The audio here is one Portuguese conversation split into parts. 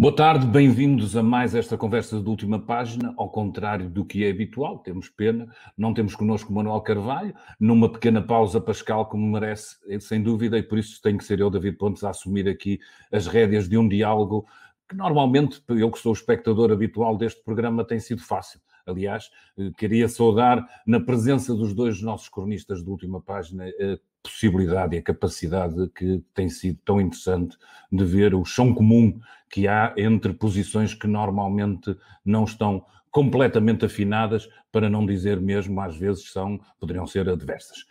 Boa tarde, bem-vindos a mais esta conversa de última página. Ao contrário do que é habitual, temos pena, não temos connosco Manuel Carvalho, numa pequena pausa pascal, como merece, sem dúvida, e por isso tenho que ser eu, David Pontes, a assumir aqui as rédeas de um diálogo que normalmente, eu que sou o espectador habitual deste programa, tem sido fácil. Aliás, eh, queria saudar, na presença dos dois nossos cronistas de última página, a possibilidade e a capacidade que tem sido tão interessante de ver o chão comum que há entre posições que normalmente não estão completamente afinadas, para não dizer mesmo, às vezes são, poderiam ser adversas.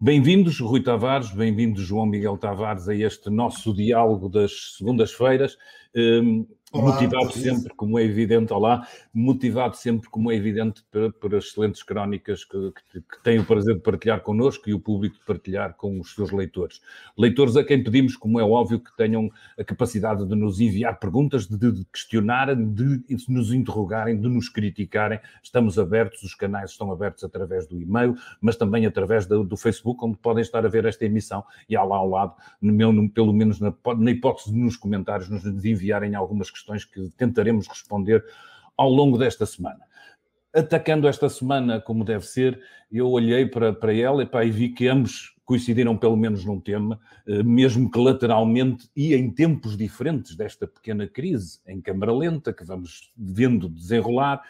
Bem-vindos, Rui Tavares, bem-vindos, João Miguel Tavares, a este nosso diálogo das segundas-feiras. Um, Olá, motivado sempre, como é evidente, olá, motivado sempre, como é evidente, por, por as excelentes crónicas que, que, que tem o prazer de partilhar connosco e o público de partilhar com os seus leitores. Leitores a quem pedimos, como é óbvio, que tenham a capacidade de nos enviar perguntas, de, de questionarem, de, de nos interrogarem, de nos criticarem. Estamos abertos, os canais estão abertos através do e-mail, mas também através do, do Facebook, onde podem estar a ver esta emissão e há lá ao lado, no meu, no, pelo menos na, na hipótese de nos comentários, nos enviarem algumas questões questões que tentaremos responder ao longo desta semana. Atacando esta semana como deve ser, eu olhei para, para ela e, pá, e vi que ambos coincidiram pelo menos num tema, eh, mesmo que lateralmente e em tempos diferentes desta pequena crise em câmara lenta que vamos vendo desenrolar,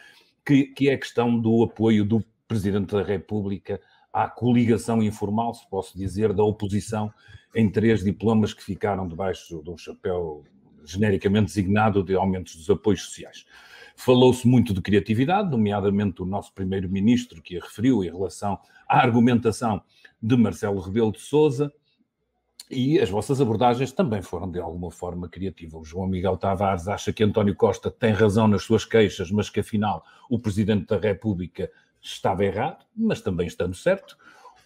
que, que é a questão do apoio do Presidente da República à coligação informal, se posso dizer, da oposição em três diplomas que ficaram debaixo de um chapéu genericamente designado de aumentos dos apoios sociais. Falou-se muito de criatividade, nomeadamente o nosso primeiro-ministro, que a referiu em relação à argumentação de Marcelo Rebelo de Souza, e as vossas abordagens também foram de alguma forma criativas. O João Miguel Tavares acha que António Costa tem razão nas suas queixas, mas que afinal o Presidente da República estava errado, mas também estando certo.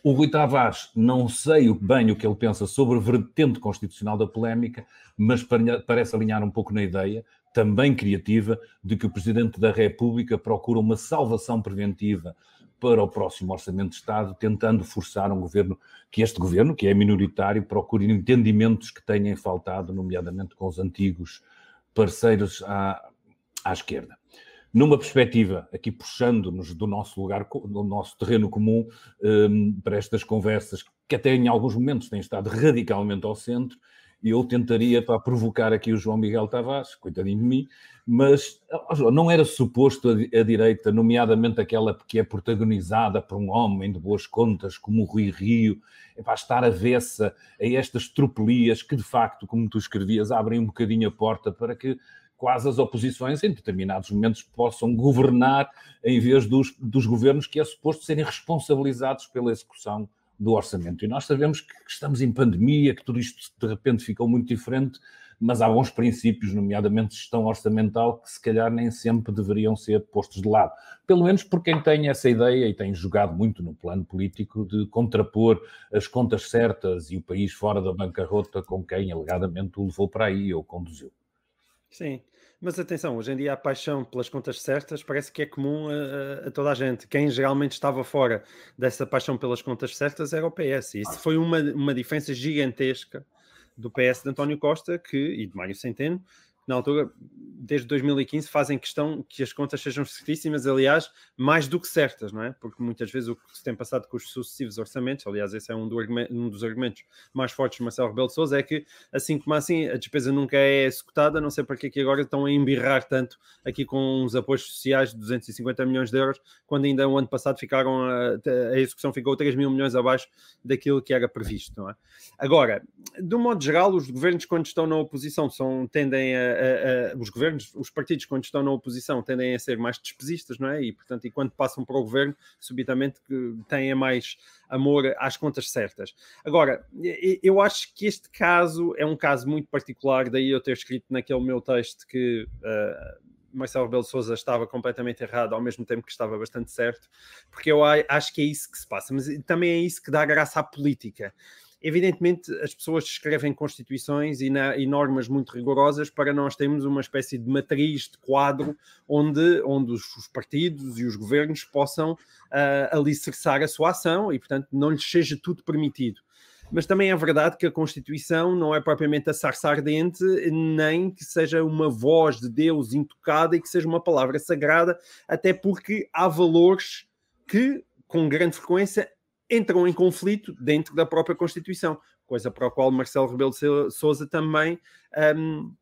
O Rui Tavares, não sei bem o que ele pensa sobre a vertente constitucional da polémica, mas parece alinhar um pouco na ideia, também criativa, de que o Presidente da República procura uma salvação preventiva para o próximo Orçamento de Estado, tentando forçar um governo, que este governo, que é minoritário, procure entendimentos que tenham faltado, nomeadamente com os antigos parceiros à, à esquerda numa perspectiva, aqui puxando-nos do nosso lugar, do nosso terreno comum, um, para estas conversas, que até em alguns momentos têm estado radicalmente ao centro, e eu tentaria para provocar aqui o João Miguel Tavares, coitadinho de mim, mas não era suposto a, direita, nomeadamente aquela que é protagonizada por um homem de boas contas como o Rui Rio, é para estar avessa a estas tropelias que de facto, como tu escrevias, abrem um bocadinho a porta para que quase as oposições em determinados momentos possam governar em vez dos, dos governos que é suposto serem responsabilizados pela execução do orçamento. E nós sabemos que estamos em pandemia, que tudo isto de repente ficou muito diferente, mas há bons princípios, nomeadamente gestão orçamental, que se calhar nem sempre deveriam ser postos de lado. Pelo menos por quem tem essa ideia e tem jogado muito no plano político de contrapor as contas certas e o país fora da bancarrota com quem alegadamente o levou para aí ou conduziu. Sim, mas atenção, hoje em dia a paixão pelas contas certas parece que é comum a, a, toda a gente. Quem geralmente estava fora dessa paixão pelas contas certas era o PS. E isso foi uma, uma diferença gigantesca do PS de António Costa que, e de Mário Centeno, na altura, desde 2015, fazem questão que as contas sejam certíssimas, aliás, mais do que certas, não é? Porque muitas vezes o que se tem passado com os sucessivos orçamentos, aliás, esse é um, do um dos argumentos mais fortes de Marcelo Rebelo de Sousa, é que, assim como assim, a despesa nunca é executada, não sei para que é agora estão a embirrar tanto aqui com os apoios sociais de 250 milhões de euros, quando ainda o ano passado ficaram, a, a execução ficou 3 mil milhões abaixo daquilo que era previsto, não é? Agora, de um modo geral, os governos, quando estão na oposição, são, tendem a os governos, os partidos, quando estão na oposição, tendem a ser mais despesistas, não é? E, portanto, e quando passam para o governo, subitamente têm mais amor às contas certas. Agora, eu acho que este caso é um caso muito particular, daí eu ter escrito naquele meu texto que. Uh, Marcelo Rebelo de Sousa estava completamente errado, ao mesmo tempo que estava bastante certo, porque eu acho que é isso que se passa, mas também é isso que dá graça à política. Evidentemente, as pessoas escrevem constituições e, na, e, normas muito rigorosas para nós termos uma espécie de matriz, de quadro, onde, onde os, os partidos e os governos possam uh, alicerçar a sua ação e, portanto, não lhes seja tudo permitido. mas também é verdade que a Constituição não é propriamente a sarça ardente, nem que seja uma voz de Deus intocada e que seja uma palavra sagrada, até porque há valores que, com grande frequência, entram em conflito dentro da própria Constituição, coisa para a qual Marcelo Rebelo de Sousa também um,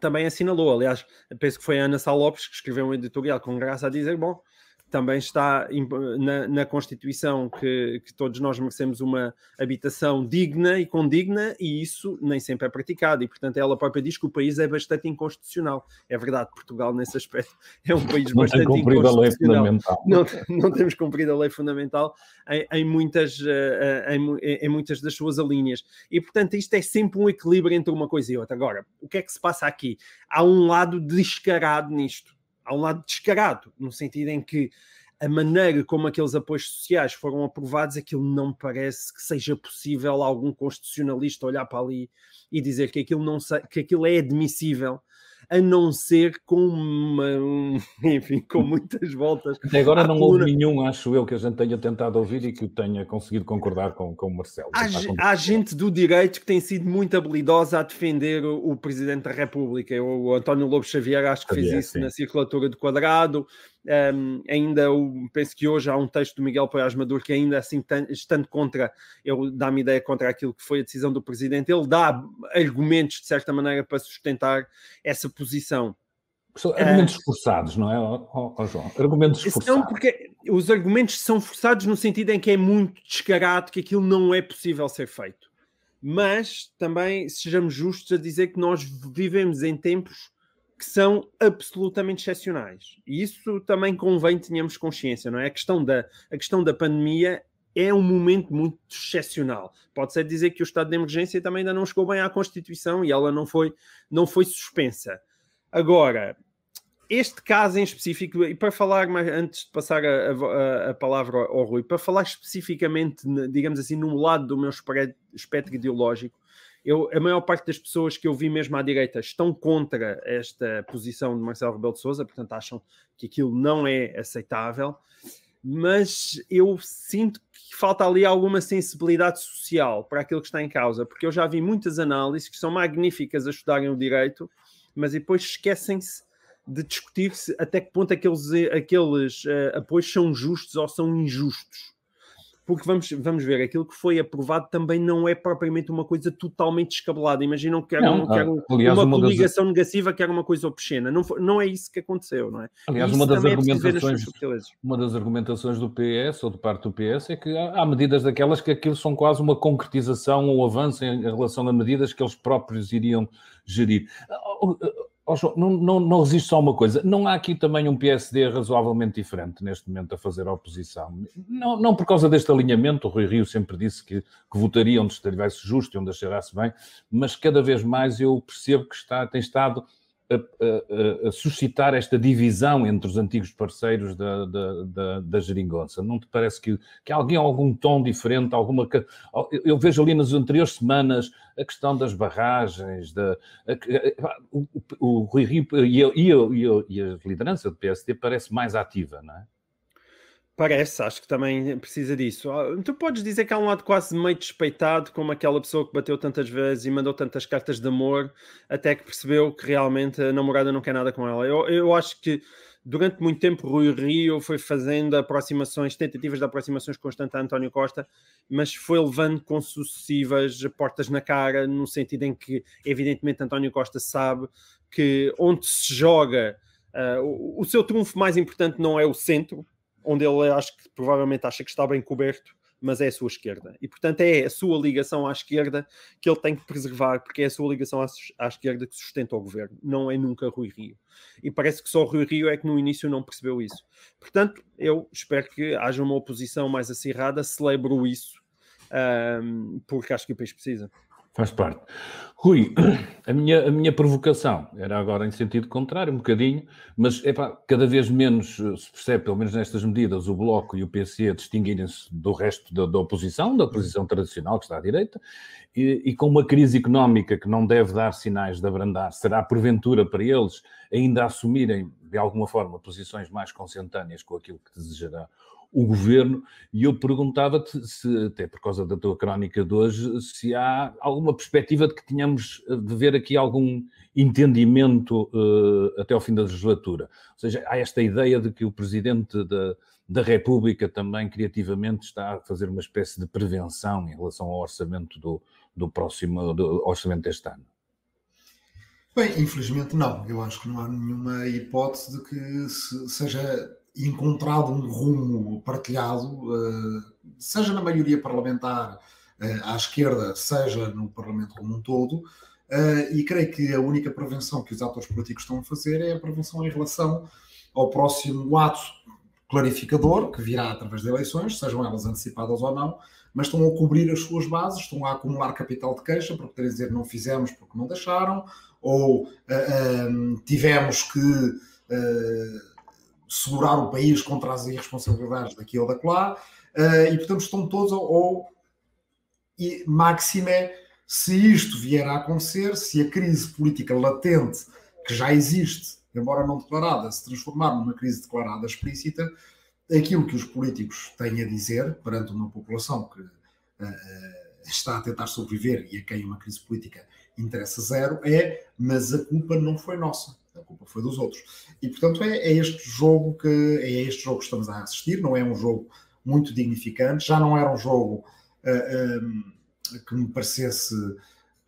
também assinalou. Aliás, penso que foi a Ana Sá Lopes que escreveu um editorial com graça a dizer: bom, também está na, na Constituição que, que, todos nós merecemos uma habitação digna e condigna, e isso nem sempre é praticado, e portanto ela própria diz que o país é bastante inconstitucional. É verdade, Portugal nesse aspecto é um país não bastante tem inconstitucional. A. Não, não temos cumprido a lei fundamental em, em muitas, eh, eh, em, em, muitas das suas alíneas. E portanto isto é sempre um equilíbrio entre uma coisa e outra. Agora, o que é que se passa aqui? Há um lado descarado nisto há um lado descarado, no sentido em que a maneira como aqueles apoios sociais foram aprovados, aquilo não parece que seja possível algum constitucionalista olhar para ali e dizer que aquilo, não, que aquilo é admissível a não ser com uma, enfim, com muitas voltas. Até agora não coluna. houve nenhum, acho eu, que a gente tenha tentado ouvir e que tenha conseguido concordar com, com o Marcelo. Há, há gente do direito que tem sido muito habilidosa a defender o, o Presidente da República. O, o António Lobo Xavier acho que fez isso sim. na circulatura do quadrado. Um, ainda penso que hoje há um texto do Miguel Poiás Maduro que ainda assim estando contra, eu dá-me ideia contra aquilo que foi a decisão do Presidente, ele dá argumentos de certa maneira para sustentar essa posição. São argumentos uh, forçados, não é, oh, oh, João? Argumentos forçados. Não, porque os argumentos são forçados no sentido em que é muito descarado que aquilo não é possível ser feito. Mas também sejamos justos a dizer que nós vivemos em tempos que são absolutamente excepcionais. E isso também convém tenhamos consciência, não é? A questão da, a questão da pandemia é um momento muito excepcional. Pode-se dizer que o estado de emergência também ainda não chegou bem à Constituição e ela não foi, não foi suspensa. Agora, este caso em específico, e para falar mais, antes de passar a, a, a palavra ao, Rui, para falar especificamente, digamos assim, no lado do meu espectro ideológico, eu, a maior parte das pessoas que eu vi mesmo à direita estão contra esta posição de Marcelo Rebelo de Sousa, portanto acham que aquilo não é aceitável, mas eu sinto que falta ali alguma sensibilidade social para aquilo que está em causa, porque eu já vi muitas análises que são magníficas a estudarem o direito, mas depois esquecem-se de discutir até que ponto aqueles, aqueles uh, apoios são justos ou são injustos porque vamos, vamos ver, aquilo que foi aprovado também não é propriamente uma coisa totalmente descabelada. Imaginam que era, não, um, que era aliás, uma, uma coligação das... negativa que era uma coisa obscena. Não, foi, não é isso que aconteceu, não é? Aliás, uma das, é argumentações, uma das argumentações do PS, ou de parte do PS, é que há, há medidas daquelas que aquilo são quase uma concretização ou avanço em relação a medidas que eles próprios iriam gerir. Oh, João, não, não, não resisto só uma coisa. Não há aqui também um PSD razoavelmente diferente neste momento a fazer a oposição. Não, não por causa deste alinhamento, o Rui Rio sempre disse que, que votaria onde estivesse justo e onde achasse bem, mas cada vez mais eu percebo que está, tem estado a, a, a, suscitar esta divisão entre os antigos parceiros da, da, da, da geringonça? Não te parece que, que alguém algum tom diferente, alguma... Eu vejo ali nas anteriores semanas a questão das barragens, da, o, o, Rui Rio e, e, e, e a liderança do PSD parece mais ativa, não é? Parece, acho que também precisa disso. Ah, tu podes dizer que há um lado quase meio despeitado, como aquela pessoa que bateu tantas vezes e mandou tantas cartas de amor, até que percebeu que realmente a namorada não quer nada com ela. Eu, eu acho que durante muito tempo Rui Rio foi fazendo aproximações, tentativas de aproximações constantes a António Costa, mas foi levando com sucessivas portas na cara, no sentido em que, evidentemente, António Costa sabe que onde se joga, uh, o, o seu trunfo mais importante não é o centro, onde ele acho que provavelmente acha que está bem coberto, mas é a sua esquerda. E portanto é a sua ligação à esquerda que ele tem que preservar, porque é a sua ligação à, à esquerda que sustenta o governo, não é nunca Rui Rio. E parece que só Rui Rio é que no início não percebeu isso. Portanto, eu espero que haja uma oposição mais acirrada, celebro isso, um, porque acho que o país precisa. Faz parte. Rui, a minha, a minha provocação era agora em sentido contrário, um bocadinho, mas epá, cada vez menos eh, se percebe, pelo menos nestas medidas, o Bloco e o PC distinguirem-se do resto da, da, oposição, da oposição tradicional que está à direita, e, e, com uma crise económica que não deve dar sinais de abrandar, será porventura para eles ainda assumirem de alguma forma posições mais consentâneas com aquilo que desejará o governo, e eu perguntava-te, se, até por causa da tua crónica de hoje, se há alguma perspectiva de que tenhamos de ver aqui algum entendimento uh, até ao fim da legislatura. Ou seja, há esta ideia de que o Presidente da, da República também criativamente está a fazer uma espécie de prevenção em relação ao orçamento do, do próximo do orçamento deste ano. Bem, infelizmente não. Eu acho que não há nenhuma hipótese de que se, seja encontrado um rumo partilhado, uh, seja na maioria parlamentar uh, à esquerda, seja no Parlamento como um todo, Uh, e creio que a única prevenção que os atores políticos estão a fazer é a prevenção em relação ao próximo ato clarificador, que virá através de eleições, sejam elas antecipadas ou não, mas estão a cobrir as suas bases, estão a acumular capital de queixa, porque quer dizer não fizemos porque não deixaram, ou uh, um, tivemos que uh, segurar o país contra as irresponsabilidades daqui ou daquela, uh, e portanto estão todos ao, ao e máxime se isto vier a acontecer, se a crise política latente, que já existe, embora não declarada, se transformar numa crise declarada explícita, aquilo que os políticos têm a dizer perante uma população que uh, está a tentar sobreviver e a quem uma crise política interessa zero é mas a culpa não foi nossa, a culpa foi dos outros. E portanto é, é este jogo que é este jogo que estamos a assistir, não é um jogo muito dignificante, já não era um jogo uh, um, que me parecesse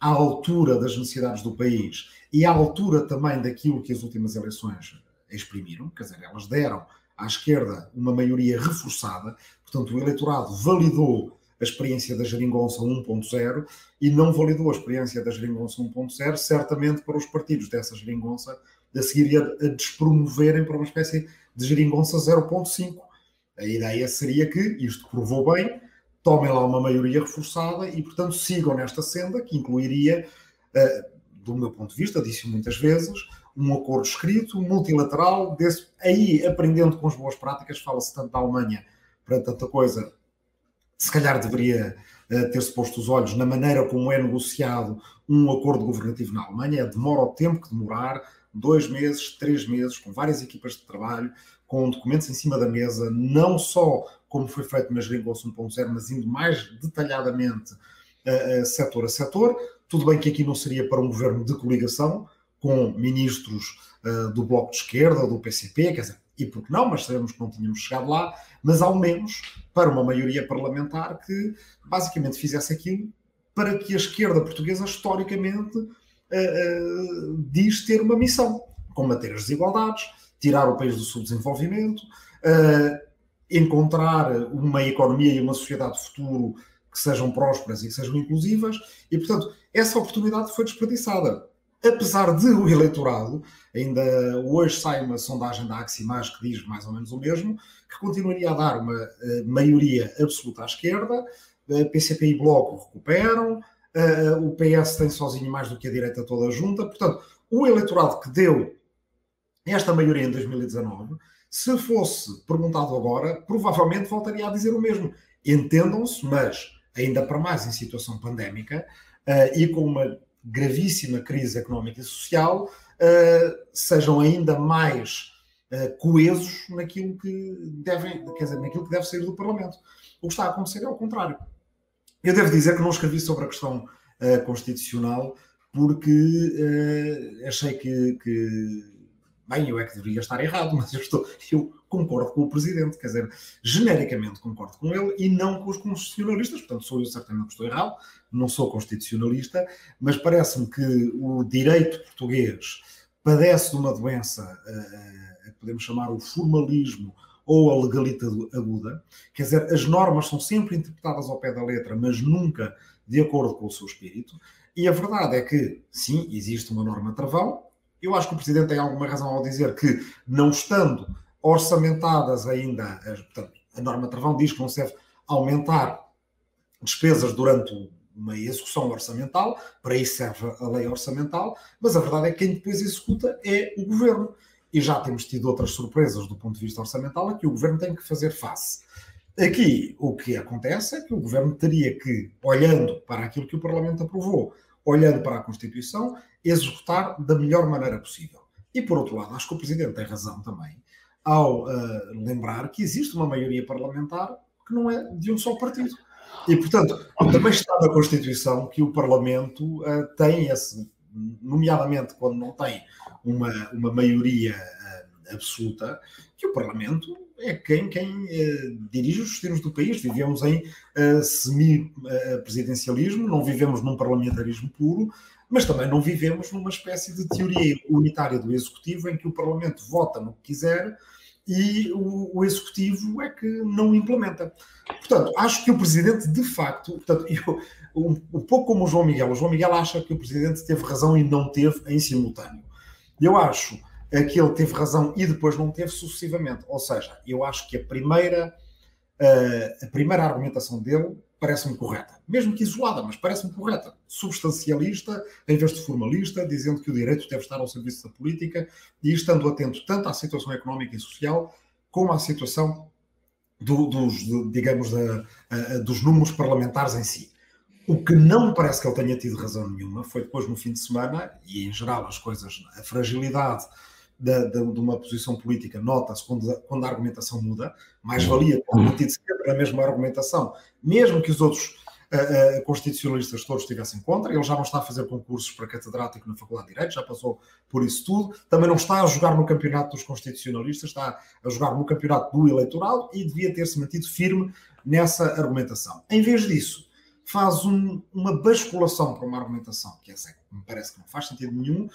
à altura das necessidades do país e à altura também daquilo que as últimas eleições exprimiram, quer dizer, elas deram à esquerda uma maioria reforçada, portanto, o eleitorado validou a experiência da Geringonça 1.0 e não validou a experiência da Geringonça 1.0, certamente para os partidos dessa Geringonça a seguir a, a despromoverem para uma espécie de Geringonça 0.5. A ideia seria que isto provou bem, tomem lá uma maioria reforçada e, portanto, sigam nesta senda que incluiria, uh, do meu ponto de vista, disse muitas vezes, um acordo escrito, multilateral, desse, aí aprendendo com as boas práticas, fala-se tanto da Alemanha para tanta coisa, se calhar deveria uh, ter-se posto os olhos na maneira como é negociado um acordo governativo na Alemanha, demora o tempo que demorar, dois meses, três meses, com várias equipas de trabalho, com documentos em cima da mesa, não só como foi feito na Geringonça 1.0, mas indo mais detalhadamente uh, uh, setor a setor. Tudo bem que aqui não seria para um governo de coligação, com ministros uh, do Bloco de Esquerda, do PCP, quer dizer, e porque não, mas sabemos que não tínhamos chegado lá, mas ao menos para uma maioria parlamentar que basicamente fizesse aquilo para que a esquerda portuguesa, historicamente, uh, diz ter uma missão: combater as desigualdades, tirar o país do subdesenvolvimento, encontrar uma economia e uma sociedade de futuro que sejam prósperas e que sejam inclusivas, e portanto, essa oportunidade foi desperdiçada. Apesar de o eleitorado, ainda hoje sai uma sondagem da Aximage que diz mais ou menos o mesmo, que continuaria a dar uma uh, maioria absoluta à esquerda, uh, PCP e Bloco recuperam, uh, o PS tem sozinho mais do que a direita toda junta, portanto, o eleitorado que deu esta maioria em 2019 se fosse perguntado agora, provavelmente voltaria a dizer o mesmo. Entendam-se, mas ainda para mais em situação pandémica uh, e com uma gravíssima crise económica e social, uh, sejam ainda mais coesos naquilo que devem, quer dizer, naquilo que deve sair do Parlamento. O que está a acontecer é o contrário. Eu devo dizer que não escrevi sobre a questão constitucional porque achei que, que bem, eu é que deveria estar errado, mas eu, estou, eu concordo com o Presidente, quer dizer, genericamente concordo com ele e não com os constitucionalistas, portanto sou eu certamente que estou errado, não sou constitucionalista, mas parece-me que o direito português padece de uma doença, uh, podemos chamar o formalismo ou a legalidade aguda, quer dizer, as normas são sempre interpretadas ao pé da letra, mas nunca de acordo com o seu espírito, e a verdade é que, sim, existe uma norma travão, eu acho que o Presidente tem alguma razão ao dizer que, não estando orçamentadas ainda, portanto, a norma Travão diz que não se deve aumentar despesas durante uma execução orçamental, para isso serve a lei orçamental, mas a verdade é que quem depois executa é o Governo. E já temos tido outras surpresas do ponto de vista orçamental a que o Governo tem que fazer face. Aqui, o que acontece é que o Governo teria que, olhando para aquilo que o Parlamento aprovou, olhando para a Constituição, executar da melhor maneira possível. E por outro lado, acho que o Presidente tem razão também ao uh, lembrar que existe uma maioria parlamentar que não é de um só partido. E, portanto, também está na Constituição que o Parlamento uh, tem esse, nomeadamente quando não tem uma, uma maioria uh, absoluta, que o Parlamento é quem, quem uh, dirige os destinos do país. Vivemos em semi-presidencialismo, não vivemos num parlamentarismo puro, mas também não vivemos numa espécie de teoria unitária do Executivo em que o Parlamento vota no que quiser e o, o, executivo é que não implementa. Portanto, acho que o presidente, de facto, portanto, eu, um, um, pouco como o João Miguel, o João Miguel acha que o presidente teve razão e não teve em simultâneo. Eu acho que ele teve razão e depois não teve sucessivamente. Ou seja, eu acho que a primeira, a primeira argumentação dele parece-me correta, mesmo que isolada, mas parece-me correta. Substancialista, em vez de formalista, dizendo que o direito deve estar ao serviço da política e estando atento tanto à situação económica e social como à situação do, dos, digamos, da, dos números parlamentares em si. O que não me parece que ele tenha tido razão nenhuma foi depois no fim de semana, e em geral as coisas, a fragilidade de, uma posição política nota-se quando, quando, a argumentação muda, mais valia ter mantido sempre a mesma argumentação, mesmo que os outros uh, uh, constitucionalistas todos estivessem contra, ele já não está a fazer concursos para catedrático na Faculdade de Direito, já passou por isso tudo, também não está a jogar no campeonato dos constitucionalistas, está a jogar no campeonato do eleitoral e devia ter-se mantido firme nessa argumentação. Em vez disso, faz um, uma basculação para uma argumentação que essa me parece que não faz sentido nenhum,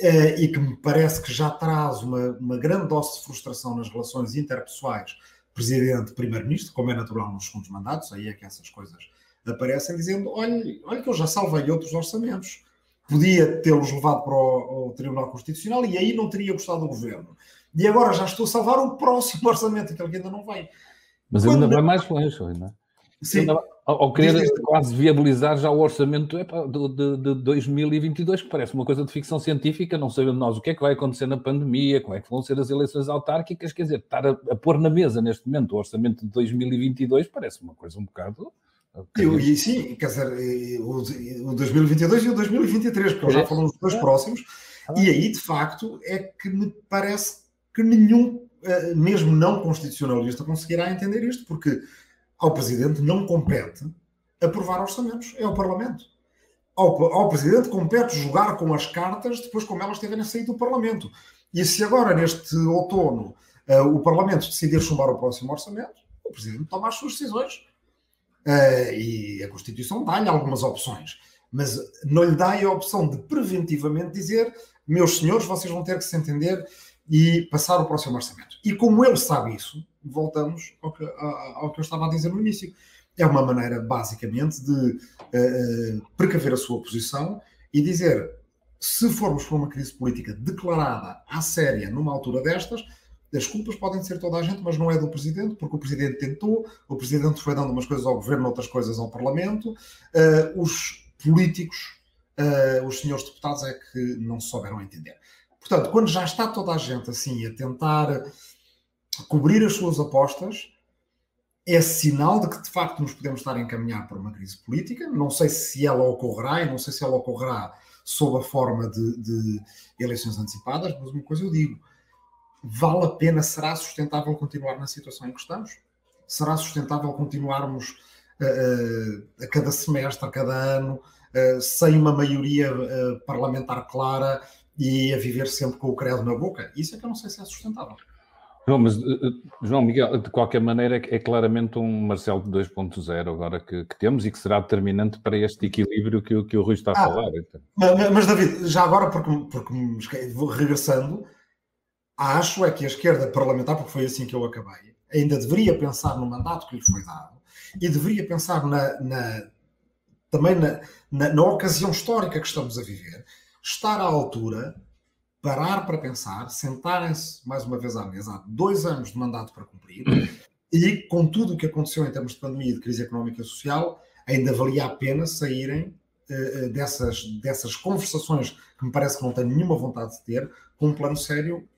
eh, e que me parece que já traz uma, uma grande dose de frustração nas relações interpessoais presidente-primeiro-ministro, como é natural nos segundos mandatos, aí é que essas coisas aparecem, dizendo: olha, olha que eu já salvei outros orçamentos, podia tê-los levado para o, o, Tribunal Constitucional e aí não teria gostado do governo. E agora já estou a salvar o próximo orçamento, aquele que ainda não vem. Mas Quando... ainda vai mais longe, não é? Sim. Ao, querer quase viabilizar já o orçamento de, de, de 2022, que parece uma coisa de ficção científica, não sabemos nós o que é que vai acontecer na pandemia, como é que vão ser as eleições autárquicas, quer dizer, estar a, a pôr na mesa neste momento o orçamento de 2022 parece uma coisa um bocado. Eu, e sim, quer dizer, o, o 2022 e o 2023, porque já falamos dos dois próximos, ah. e aí de facto é que me parece que nenhum, eh, mesmo não constitucionalista, conseguirá entender isto, porque ao Presidente não compete aprovar orçamentos, é o Parlamento. Ao, ao Presidente compete jogar com as cartas depois como elas tiverem saído do Parlamento. E se agora, neste outono, uh, o Parlamento decidir chumbar o próximo orçamento, o Presidente toma as suas decisões. Uh, e a Constituição dá-lhe algumas opções, mas não lhe dá a opção de preventivamente dizer: meus senhores, vocês vão ter que se entender e passar o próximo orçamento. E como ele sabe isso, voltamos ao que, ao que eu estava a dizer no início. É uma maneira, basicamente, de uh, precaver a sua posição e dizer: se formos para uma crise política declarada à séria numa altura destas, as culpas podem ser toda a gente, mas não é do Presidente, porque o Presidente tentou, o Presidente foi dando umas coisas ao Governo, outras coisas ao Parlamento, uh, os políticos, uh, os senhores deputados é que não souberam entender. Portanto, quando já está toda a gente assim a tentar cobrir as suas apostas, é sinal de que de facto nos podemos estar a encaminhar para uma crise política. Não sei se ela ocorrerá e não sei se ela ocorrerá sob a forma de, de eleições antecipadas, mas uma coisa eu digo: vale a pena, será sustentável continuar na situação em que estamos? Será sustentável continuarmos uh, a cada semestre, a cada ano, uh, sem uma maioria parlamentar clara e a viver sempre com o credo na boca? Isso é que eu não sei se é sustentável. João, mas eh, eh, João Miguel, de qualquer maneira, é claramente um Marcelo 2.0 agora que, que, temos e que será determinante para este equilíbrio que, que o Rui está a ah, falar. Então. Mas, mas, David, já agora, porque, porque vou regressando, acho é que a esquerda parlamentar, porque foi assim que eu acabei, ainda deveria pensar no mandato que lhe foi dado e deveria pensar na, na também na, na, na ocasião histórica que estamos a viver, estar à altura parar para pensar, sentarem-se mais uma vez à mesa, há dois anos de mandato para cumprir, e com tudo o que aconteceu em termos de pandemia e de crise económica e social, ainda valia a pena saírem uh, dessas, dessas conversações que me parece que não têm nenhuma vontade de ter, com um plano sério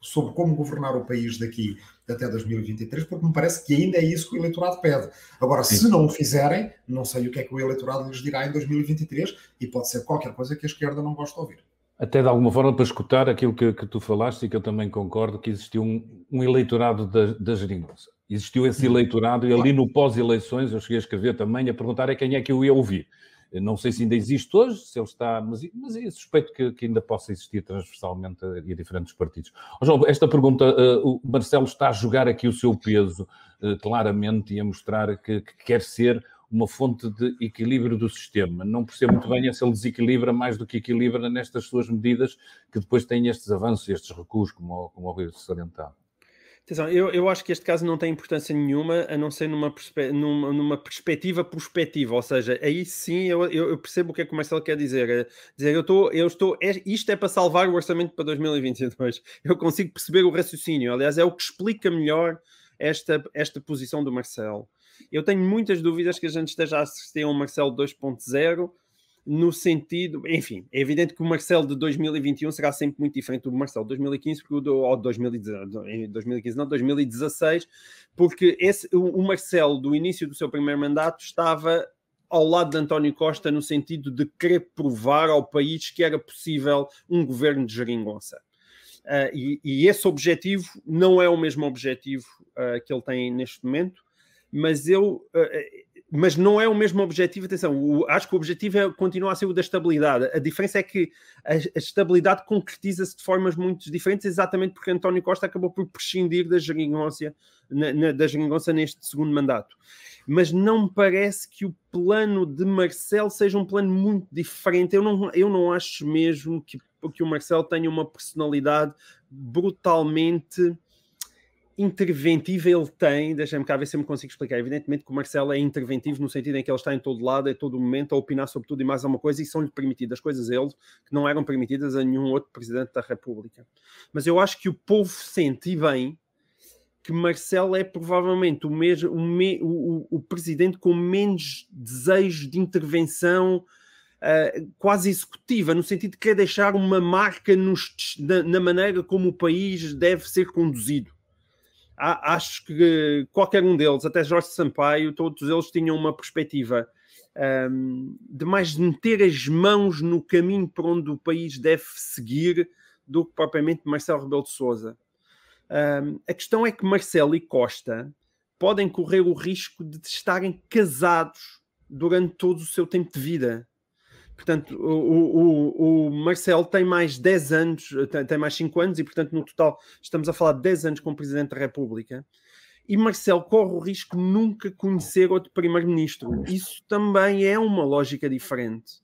sobre como governar o país daqui até 2023, porque me parece que ainda é isso que o eleitorado pede. Agora, Sim. se não o fizerem, não sei o que é que o eleitorado lhes dirá em 2023 e pode ser qualquer coisa que a esquerda não gosta de ouvir. Até de alguma forma para escutar aquilo que, que tu falaste e que eu também concordo, que existiu um, um eleitorado da, da geringonça. Existiu esse uhum. eleitorado e ali no pós-eleições eu cheguei a escrever também a perguntar a quem é que eu ia ouvir. Não sei se ainda existe hoje, se ele está, mas, mas é suspeito que, que, ainda possa existir transversalmente a, a diferentes partidos. Oh, João, esta pergunta, uh, o Marcelo está a jogar aqui o seu peso uh, claramente e a mostrar que, que quer ser uma fonte de equilíbrio do sistema. Não percebo muito bem se ele desequilibra mais do que equilibra nestas suas medidas que depois têm estes avanços, estes recuos, como, como o Rio salientado. Atenção, eu, eu acho que este caso não tem importância nenhuma, a não ser numa, perspe numa, numa perspectiva prospectiva, ou seja, aí sim eu, eu, percebo o que é que o Marcelo quer dizer. É dizer, eu estou, eu estou, é, isto é para salvar o orçamento para 2022. Eu consigo perceber o raciocínio, aliás, é o que explica melhor esta, esta posição do Marcelo. Eu tenho muitas dúvidas que a gente esteja a assistir a um Marcelo 2.0 no sentido, enfim, é evidente que o Marcelo de 2021 será sempre muito diferente do Marcelo de 2015 porque o do, ou 2015, 2015 não, 2016, porque esse, o Marcelo do início do seu primeiro mandato estava ao lado de António Costa no sentido de querer provar ao país que era possível um governo de geringonça. Uh, e, e, esse objetivo não é o mesmo objetivo uh, que ele tem neste momento mas eu. Uh, mas não é o mesmo objetivo, atenção, o, acho que o objetivo é continuar a ser o da estabilidade. A diferença é que a, a estabilidade concretiza-se de formas muito diferentes, exatamente porque António Costa acabou por prescindir da geringonça, na, na, da geringonça neste segundo mandato. Mas não me parece que o plano de Marcel seja um plano muito diferente. Eu não, eu não acho mesmo que, que o Marcel tenha uma personalidade brutalmente interventiva ele tem, deixa-me cá ver se eu me consigo explicar. Evidentemente que o Marcelo é interventivo no sentido em que ele está em todo lado, em todo momento, a opinar sobre tudo e mais alguma coisa, e são-lhe permitidas coisas a ele que não eram permitidas a nenhum outro presidente da República. Mas eu acho que o povo sente bem que Marcelo é provavelmente o, mesmo, o, me, o, o presidente com menos desejo de intervenção. Uh, quase executiva, no sentido de querer deixar uma marca nos, na, na maneira como o país deve ser conduzido acho que qualquer um deles, até Jorge Sampaio, todos eles tinham uma perspectiva um, de mais meter as mãos no caminho por onde o país deve seguir do que propriamente Marcelo Rebelo de Souza. Um, a questão é que Marcelo e Costa podem correr o risco de estarem casados durante todo o seu tempo de vida. Portanto, o, o, o Marcelo tem mais 10 anos, tem, tem, mais 5 anos, e portanto, no total, estamos a falar de 10 anos como Presidente da República. E Marcelo corre o risco de nunca conhecer outro Primeiro-Ministro. Isso também é uma lógica diferente.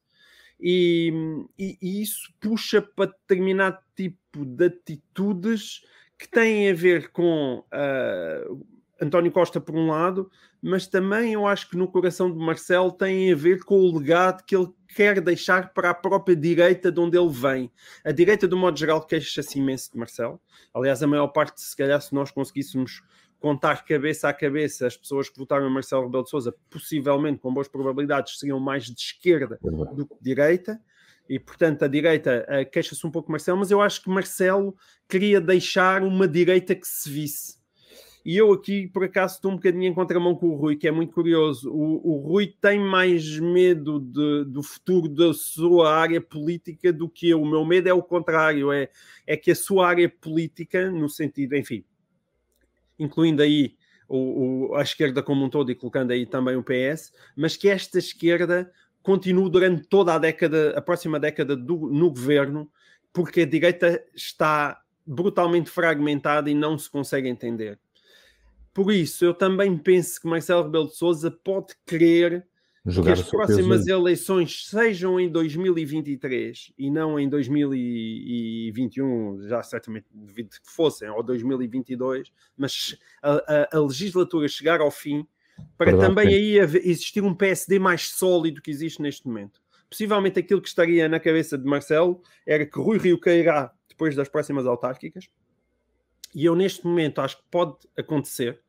E, e, e, isso puxa para determinado tipo de atitudes que têm a ver com uh, António Costa, por um lado, mas também eu acho que no coração de Marcelo tem a ver com o legado que ele quer deixar para a própria direita de onde ele vem. A direita, do modo geral, queixa-se imenso de Marcelo. Aliás, a maior parte, se calhar, se nós conseguíssemos contar cabeça a cabeça as pessoas que votaram em Marcelo Rebelo de Sousa, possivelmente, com boas probabilidades, seriam mais de esquerda do que de direita. E, portanto, a direita uh, queixa-se um pouco de Marcelo, mas eu acho que Marcelo queria deixar uma direita que se visse e eu aqui, por acaso, estou um bocadinho em contramão com o Rui, que é muito curioso. O, o Rui tem mais medo de, do futuro da sua área política do que eu. O meu medo é o contrário, é, é que a sua área política, no sentido, enfim, incluindo aí o, o, a esquerda como um todo e colocando aí também o PS, mas que esta esquerda continue durante toda a década, a próxima década do, no governo, porque a direita está brutalmente fragmentada e não se consegue entender. Por isso, eu também penso que Marcelo Rebelo de Souza pode querer Jogar que as próximas peso. eleições sejam em 2023 e não em 2021, já certamente devido que fossem, ou 2022, mas a, a, a legislatura chegar ao fim para também sim. aí existir um PSD mais sólido que existe neste momento. Possivelmente aquilo que estaria na cabeça de Marcelo era que Rui Rio cairá depois das próximas autárquicas, e eu neste momento acho que pode acontecer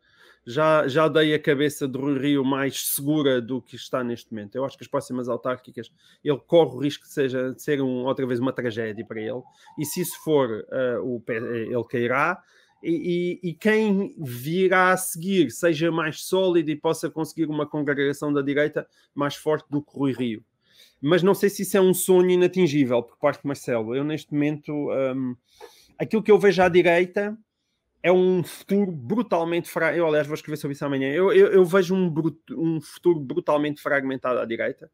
já, já dei a cabeça do Rui Rio mais segura do que está neste momento. Eu acho que as próximas autárquicas ele corre o risco de, seja, de ser um, outra vez uma tragédia para ele, e se isso for, uh, o, ele cairá. E, e, e, quem virá a seguir seja mais sólido e possa conseguir uma congregação da direita mais forte do que Rui Rio. mas não sei se isso é um sonho inatingível por parte de Marcelo. Eu, neste momento, um, aquilo que eu vejo à direita é um futuro brutalmente fragmentado. Eu, aliás, vou escrever sobre isso amanhã. Eu, eu, eu vejo um, um, futuro brutalmente fragmentado à direita.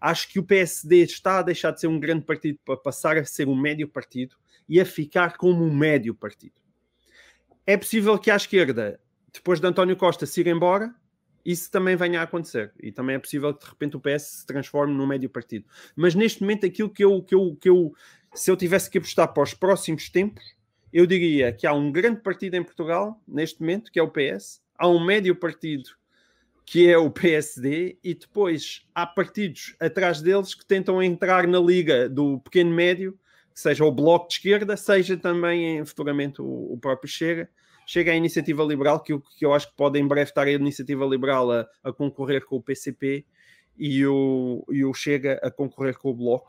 Acho que o PSD está a deixar de ser um grande partido para passar a ser um médio partido e a ficar como um médio partido. É possível que à esquerda, depois de António Costa se ir embora, isso também venha a acontecer. E também é possível que de repente o PS se transforme num médio partido. Mas neste momento, aquilo que eu, que eu, que eu se eu tivesse que apostar para os próximos tempos, eu diria que há um grande partido em Portugal, neste momento, que é o PS, há um médio partido que é o PSD, e depois há partidos atrás deles que tentam entrar na liga do pequeno médio, seja o Bloco de Esquerda, seja também futuramente o, o próprio Chega. Chega a Iniciativa Liberal, que eu, que eu acho que pode em breve estar a Iniciativa Liberal a, a concorrer com o PCP e o, e o Chega a concorrer com o Bloco,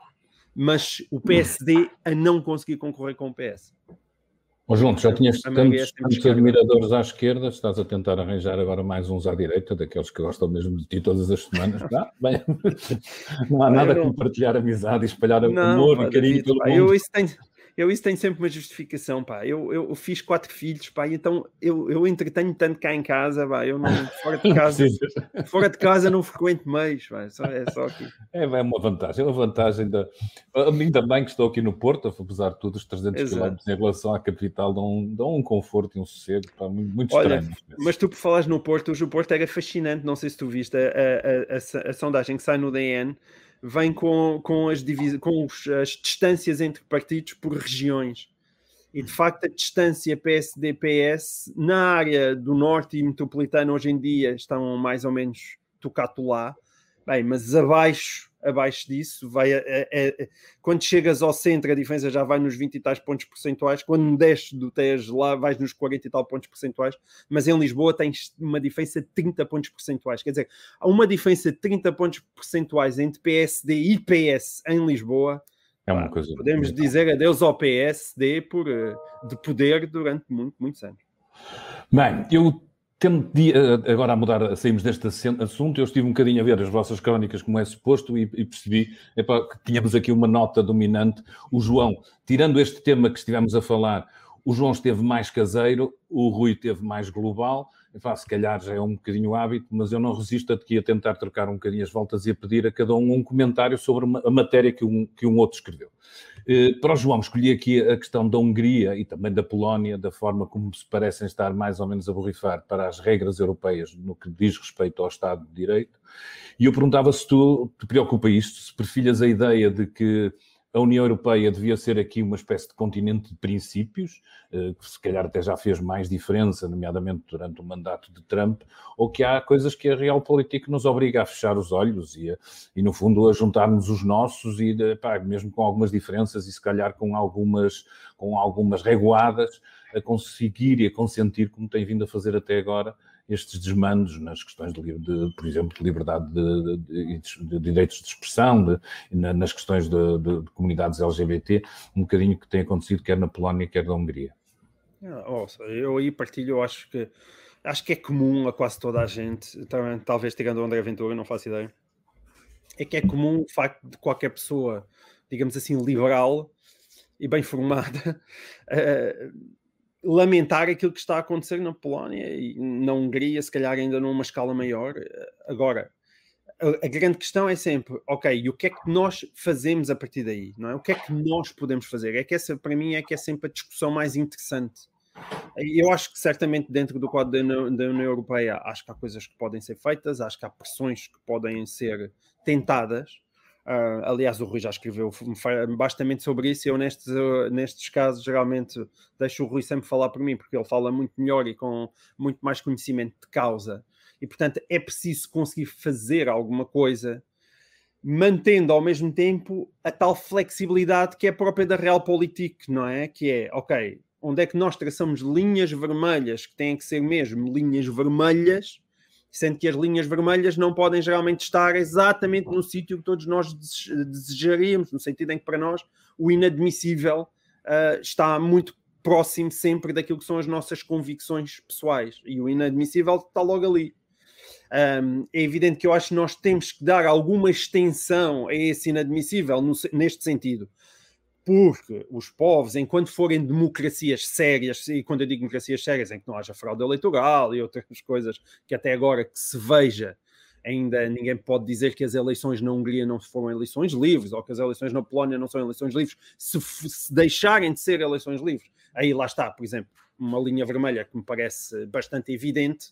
mas o PSD a não conseguir concorrer com o PS. João, tu já tinhas tantos, tantos admiradores à esquerda, estás a tentar arranjar agora mais uns à direita, daqueles que gostam mesmo de ti todas as semanas. Tá? Bem, não há nada não... como partilhar amizade e espalhar não, amor e carinho pelo mundo. Eu isso tenho, eu isso tenho sempre uma justificação, pá. Eu, eu, eu fiz quatro filhos, pá, então eu, eu entretenho tanto cá em casa, pá. Eu não, fora de casa, fora de casa não frequento meios, pá. Só, é só aqui. É, é uma vantagem, é uma vantagem da. A mim também que estou aqui no Porto, apesar de tudo, os 300 km em relação à capital dão, dão um conforto e um sossego, pá, muito, muito Olha, estranho. Mas tu por falares no Porto, hoje o Porto era fascinante, não sei se tu viste a, a, a, a sondagem que sai no DN vem com, com, as, com as distâncias entre partidos por regiões. E de facto, a distância PSD-PS na área do norte e metropolitana hoje em dia estão mais ou menos tocado lá. Bem, mas abaixo abaixo disso, vai a, a, a, quando chegas ao centro, a diferença já vai nos 20 e tais pontos percentuais, quando desces do Tejo lá vais nos 40 e tal pontos percentuais, mas em Lisboa tens uma diferença de 30 pontos percentuais, quer dizer, há uma diferença de 30 pontos percentuais entre PSD e PS em Lisboa, é uma coisa podemos dizer adeus ao PSD por, eh, de poder durante muito, muitos anos. Bem, eu Tendo eh, agora a mudar, saímos deste assunto, eu estive um bocadinho a ver as vossas crónicas, como é suposto, e, e percebi epa, que tínhamos aqui uma nota dominante. O João, tirando este tema que estivemos a falar, o João esteve mais caseiro, o Rui esteve mais global. Epá, se calhar já é um bocadinho hábito, mas eu não resisto aqui a tentar trocar um bocadinho as voltas e a pedir a cada um um comentário sobre a matéria que um, que um outro escreveu. Eh, para o João, escolhi aqui a questão da Hungria e também da Polónia, da forma como se parecem estar mais ou menos a borrifar para as regras europeias no que diz respeito ao Estado de Direito. E eu perguntava se tu te preocupa isto, se perfilhas a ideia de que a União Europeia devia ser aqui uma espécie de continente de princípios, eh, que se calhar até já fez mais diferença, nomeadamente durante o mandato de Trump, ou que há coisas que a Realpolitik nos obriga a fechar os olhos e, a, e no fundo, a juntarmos os nossos e, pá, mesmo com algumas diferenças e se calhar com algumas, com algumas reguadas, a conseguir e a consentir, como tem vindo a fazer até agora, estes desmandos nas questões, de, de por exemplo, de liberdade de, de, direitos de expressão, nas questões de, comunidades LGBT, um bocadinho que tem acontecido quer na Polónia, quer na Hungria. Ah, eu aí partilho, eu acho que acho que é comum a quase toda a gente, talvez tirando o André Ventura, não faço ideia, é que é comum o facto de qualquer pessoa, digamos assim, liberal e bem formada, uh, lamentar aquilo que está a acontecer na Polónia e na Hungria, se calhar ainda numa escala maior. Agora, a, grande questão é sempre, ok, e o que é que nós fazemos a partir daí? Não é? O que é que nós podemos fazer? É que essa, para mim, é que é sempre a discussão mais interessante. Eu acho que certamente dentro do quadro da União Europeia, acho que há coisas que podem ser feitas, acho que há pressões que podem ser tentadas, Uh, aliás, o Rui já escreveu bastante sobre isso. Eu, nestes, uh, nestes casos, geralmente deixo o Rui sempre falar por mim, porque ele fala muito melhor e com muito mais conhecimento de causa. E, portanto, é preciso conseguir fazer alguma coisa, mantendo ao mesmo tempo a tal flexibilidade que é própria da Realpolitik, não é? Que é, ok, onde é que nós traçamos linhas vermelhas que têm que ser mesmo linhas vermelhas sendo que as linhas vermelhas não podem geralmente estar exatamente no sítio que todos nós desejaríamos, no sentido em que para nós o inadmissível uh, está muito próximo sempre daquilo que são as nossas convicções pessoais e o inadmissível está logo ali. Um, é evidente que eu acho que nós temos que dar alguma extensão a esse inadmissível no, neste sentido porque os povos, enquanto forem democracias sérias, e quando eu digo democracias sérias, em que não haja fraude eleitoral e outras coisas que até agora que se veja, ainda ninguém pode dizer que as eleições na Hungria não foram eleições livres, ou que as eleições na Polónia não são eleições livres, se, se deixarem de ser eleições livres. Aí lá está, por exemplo, uma linha vermelha que me parece bastante evidente.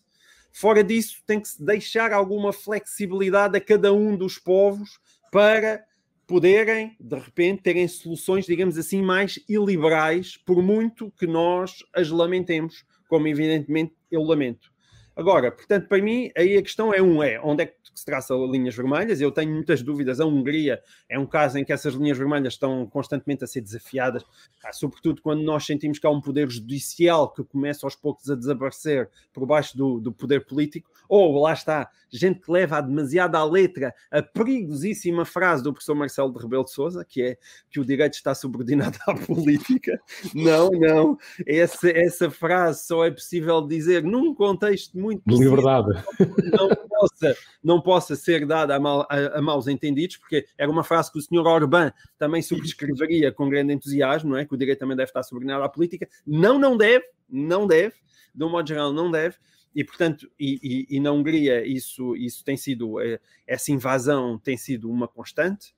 Fora disso, tem que se deixar alguma flexibilidade a cada um dos povos para poderem, de repente, terem soluções, digamos assim, mais iliberais, por muito que nós as lamentemos, como evidentemente eu lamento. Agora, portanto, para mim, aí a questão é um é, onde é que se traça linhas vermelhas? Eu tenho muitas dúvidas. A Hungria é um caso em que essas linhas vermelhas estão constantemente a ser desafiadas, sobretudo quando nós sentimos que há um poder judicial que começa aos poucos a desaparecer por baixo do, do poder político, ou lá está, gente que leva a demasiada à letra a perigosíssima frase do professor Marcelo de Rebelo de Souza, que é que o direito está subordinado à política. Não, não. Essa, essa frase só é possível dizer num contexto muito de liberdade. Não possa, não possa ser dada a, mal, a, a maus entendidos, porque era uma frase que o senhor Orbán também subscreveria com grande entusiasmo, não é? Que o direito também deve estar subordinado à política. Não, não deve, não deve, de um modo geral, não deve. E, portanto, e, e, e na Hungria isso, isso tem sido, eh, essa invasão tem sido uma constante.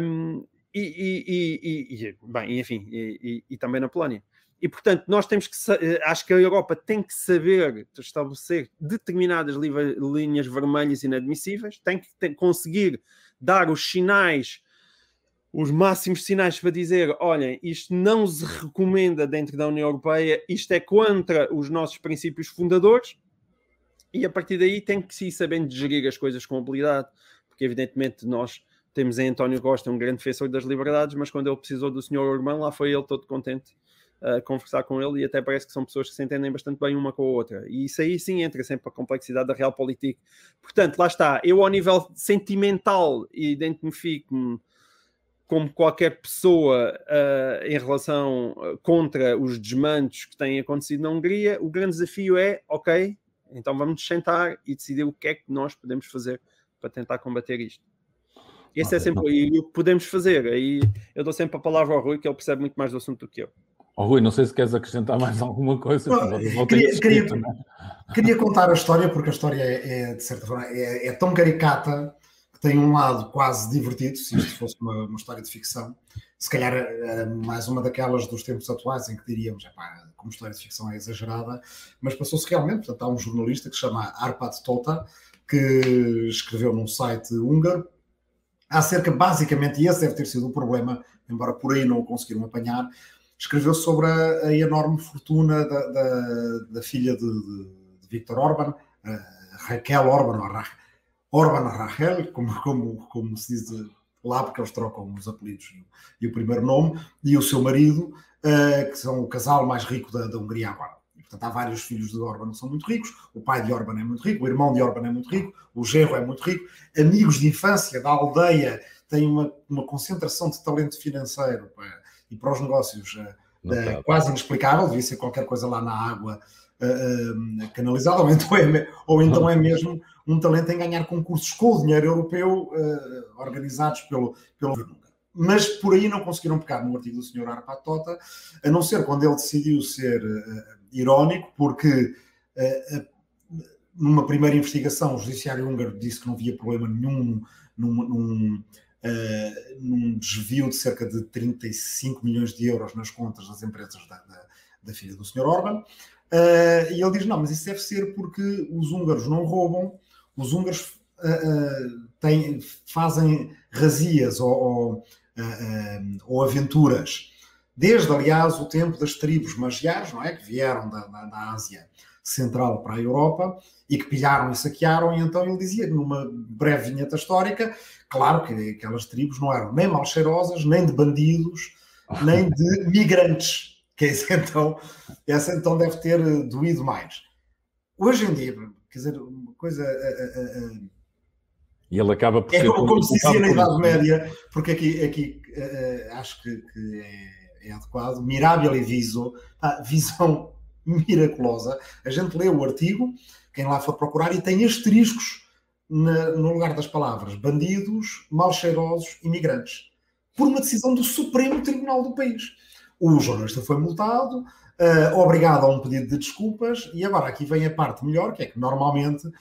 Um, e, e, e, bem, enfim, e, também na Polónia. E, portanto, nós temos que, eh, acho que a Europa tem que saber estabelecer determinadas linhas vermelhas inadmissíveis, tem que conseguir dar os sinais, os máximos sinais para dizer: olhem, isto não se recomenda dentro da União Europeia, isto é contra os nossos princípios fundadores, e a partir daí tem que se ir sabendo gerir as coisas com habilidade, porque, evidentemente, nós temos em António Costa um grande defensor das liberdades, mas quando ele precisou do senhor Orbán, lá foi ele todo contente a conversar com ele e até parece que são pessoas que se entendem bastante bem uma com a outra. E isso aí sim entra sempre a complexidade da realpolitik. Portanto, lá está. Eu, ao nível sentimental, identifico-me como qualquer pessoa uh, em relação uh, contra os desmantos que têm acontecido na Hungria. O grande desafio é, ok, então vamos sentar e decidir o que é que nós podemos fazer para tentar combater isto. Esse okay. é sempre o que podemos fazer. Aí eu dou sempre a palavra ao Rui, que ele percebe muito mais do assunto do que eu. Oh, Rui, não sei se queres acrescentar mais alguma coisa. Não, queria, queria, queria, contar a história, porque a história é, é de certa forma, é, é, tão caricata que tem um lado quase divertido, se isto fosse uma, uma história de ficção. Se calhar era mais uma daquelas dos tempos atuais em que diríamos, epá, como história de ficção é exagerada, mas passou-se realmente. Portanto, há um jornalista que se chama Arpad Tota, que escreveu num site húngaro acerca, basicamente, e esse deve ter sido o problema, embora por aí não o conseguiram apanhar, escreveu sobre a, a enorme fortuna da, da, da filha de, de, de Viktor Orban, Raquel Orban, ou Ra, Orban Rachel, como, como, como se diz lá, porque eles trocam os apelidos e o, primeiro nome, e o seu marido, uh, que são o casal mais rico da, da Hungria agora. Portanto, há vários filhos de Orban que são muito ricos, o pai de Orban é muito rico, o irmão de Orban é muito rico, o genro é muito rico, amigos de infância da aldeia têm uma, uma concentração de talento financeiro e para os negócios uh, quase inexplicável, devia ser qualquer coisa lá na água uh, canalizada, ou então, é, ou então é mesmo um talento em ganhar concursos com o dinheiro europeu organizados pelo, pelo mas por aí não conseguiram pegar no artigo do Sr. Arpatota, a não ser quando ele decidiu ser uh, irónico, porque uh, uh, numa primeira investigação o judiciário húngaro disse que não havia problema nenhum num, num, uh, num desvio de cerca de 35 milhões de euros nas contas das empresas da, da, da filha do Sr. Orban. Uh, e ele diz: não, mas isso deve ser porque os húngaros não roubam, os húngaros uh, têm, fazem razias ou, ou, ou, aventuras. Desde, aliás, o tempo das tribos magiares, não é? Que vieram da, da, da Ásia Central para a Europa e que pilharam e saquearam, e então ele dizia, numa breve vinheta histórica, claro que aquelas tribos não eram nem mal cheirosas, nem de bandidos, nem de migrantes, que esse então, essa então deve ter doído mais. Hoje em dia, quer dizer, uma coisa. Uh, uh, uh, e ele acaba por é ser. Como, como se dizia na Idade Média, porque aqui, aqui acho que, que é, é, adequado, mirabile viso, visão miraculosa. A gente lê o artigo, quem lá for procurar, e tem asteriscos na, no lugar das palavras bandidos, mal cheirosos, imigrantes, por uma decisão do Supremo Tribunal do país. O jornalista foi multado, uh, obrigado a um pedido de desculpas, e agora aqui vem a parte melhor, que é que normalmente uh,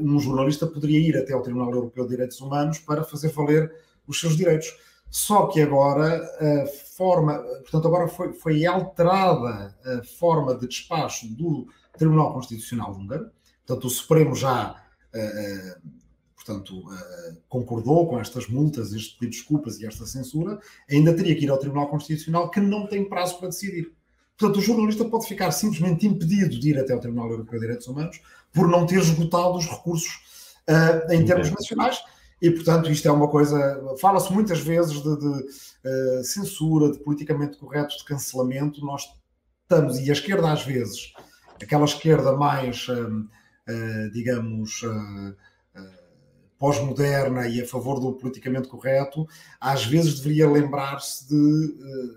um jornalista poderia ir até ao Tribunal Europeu de Direitos Humanos para fazer valer os seus direitos. Só que agora a forma, portanto, agora foi, foi alterada a forma de despacho do Tribunal Constitucional húngaro, portanto, o Supremo já uh, portanto, uh, concordou com estas multas, estes pedidos de desculpas e esta censura, ainda teria que ir ao Tribunal Constitucional que não tem prazo para decidir. Portanto, o jornalista pode ficar simplesmente impedido de ir até ao Tribunal Europeu de Direitos Humanos por não ter esgotado os recursos uh, em termos nacionais. E, portanto, isto é uma coisa. Fala-se muitas vezes de, de uh, censura, de politicamente correto, de cancelamento. Nós estamos, e a esquerda às vezes, aquela esquerda mais, uh, digamos pós-moderna e a favor do politicamente correto, às vezes deveria lembrar-se de,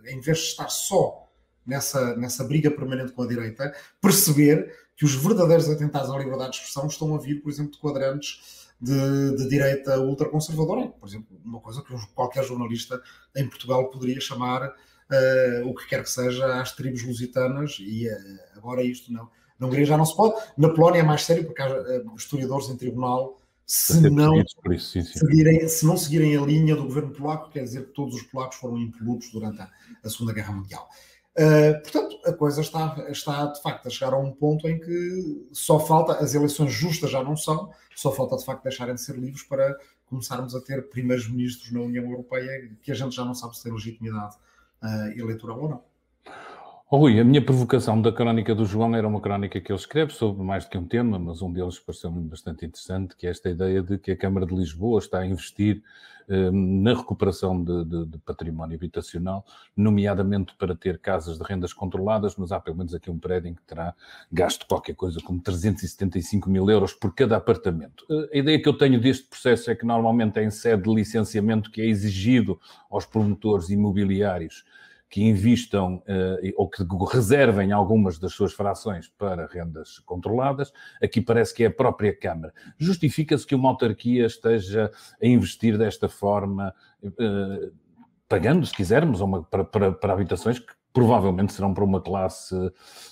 eh, em vez de estar só nessa, nessa briga permanente com a direita, perceber que os verdadeiros atentados à liberdade de expressão estão a vir, por exemplo, de quadrantes de, de direita ultraconservadora. Por exemplo, uma coisa que qualquer jornalista em Portugal poderia chamar uh, o que quer que seja às tribos lusitanas, e uh, agora isto não. Na Hungria já não se pode. Na Polónia é mais sério, porque há uh, historiadores em tribunal se não, isso, sim, sim. Seguirem, se não seguirem a linha do governo polaco, quer dizer que todos os polacos foram impolutos durante a, a Segunda Guerra Mundial. Uh, portanto, a coisa está, está de facto a chegar a um ponto em que só falta, as eleições justas já não são, só falta de facto deixarem de ser livres para começarmos a ter primeiros ministros na União Europeia que a gente já não sabe se tem legitimidade uh, eleitoral ou não. Oh, Rui, a minha provocação da crónica do João era uma crónica que ele escreve sobre mais do que um tema, mas um deles pareceu-me bastante interessante, que é esta ideia de que a Câmara de Lisboa está a investir eh, na recuperação de, de, de, património habitacional, nomeadamente para ter casas de rendas controladas, mas há pelo menos aqui um prédio em que terá gasto qualquer coisa como 375 mil euros por cada apartamento. Eh, a ideia que eu tenho deste processo é que normalmente é em sede de licenciamento que é exigido aos promotores imobiliários que invistam uh, ou que reservem algumas das suas frações para rendas controladas. Aqui parece que é a própria Câmara. Justifica-se que uma autarquia esteja a investir desta forma, uh, pagando, se quisermos, uma, para, para, para habitações que provavelmente serão para uma classe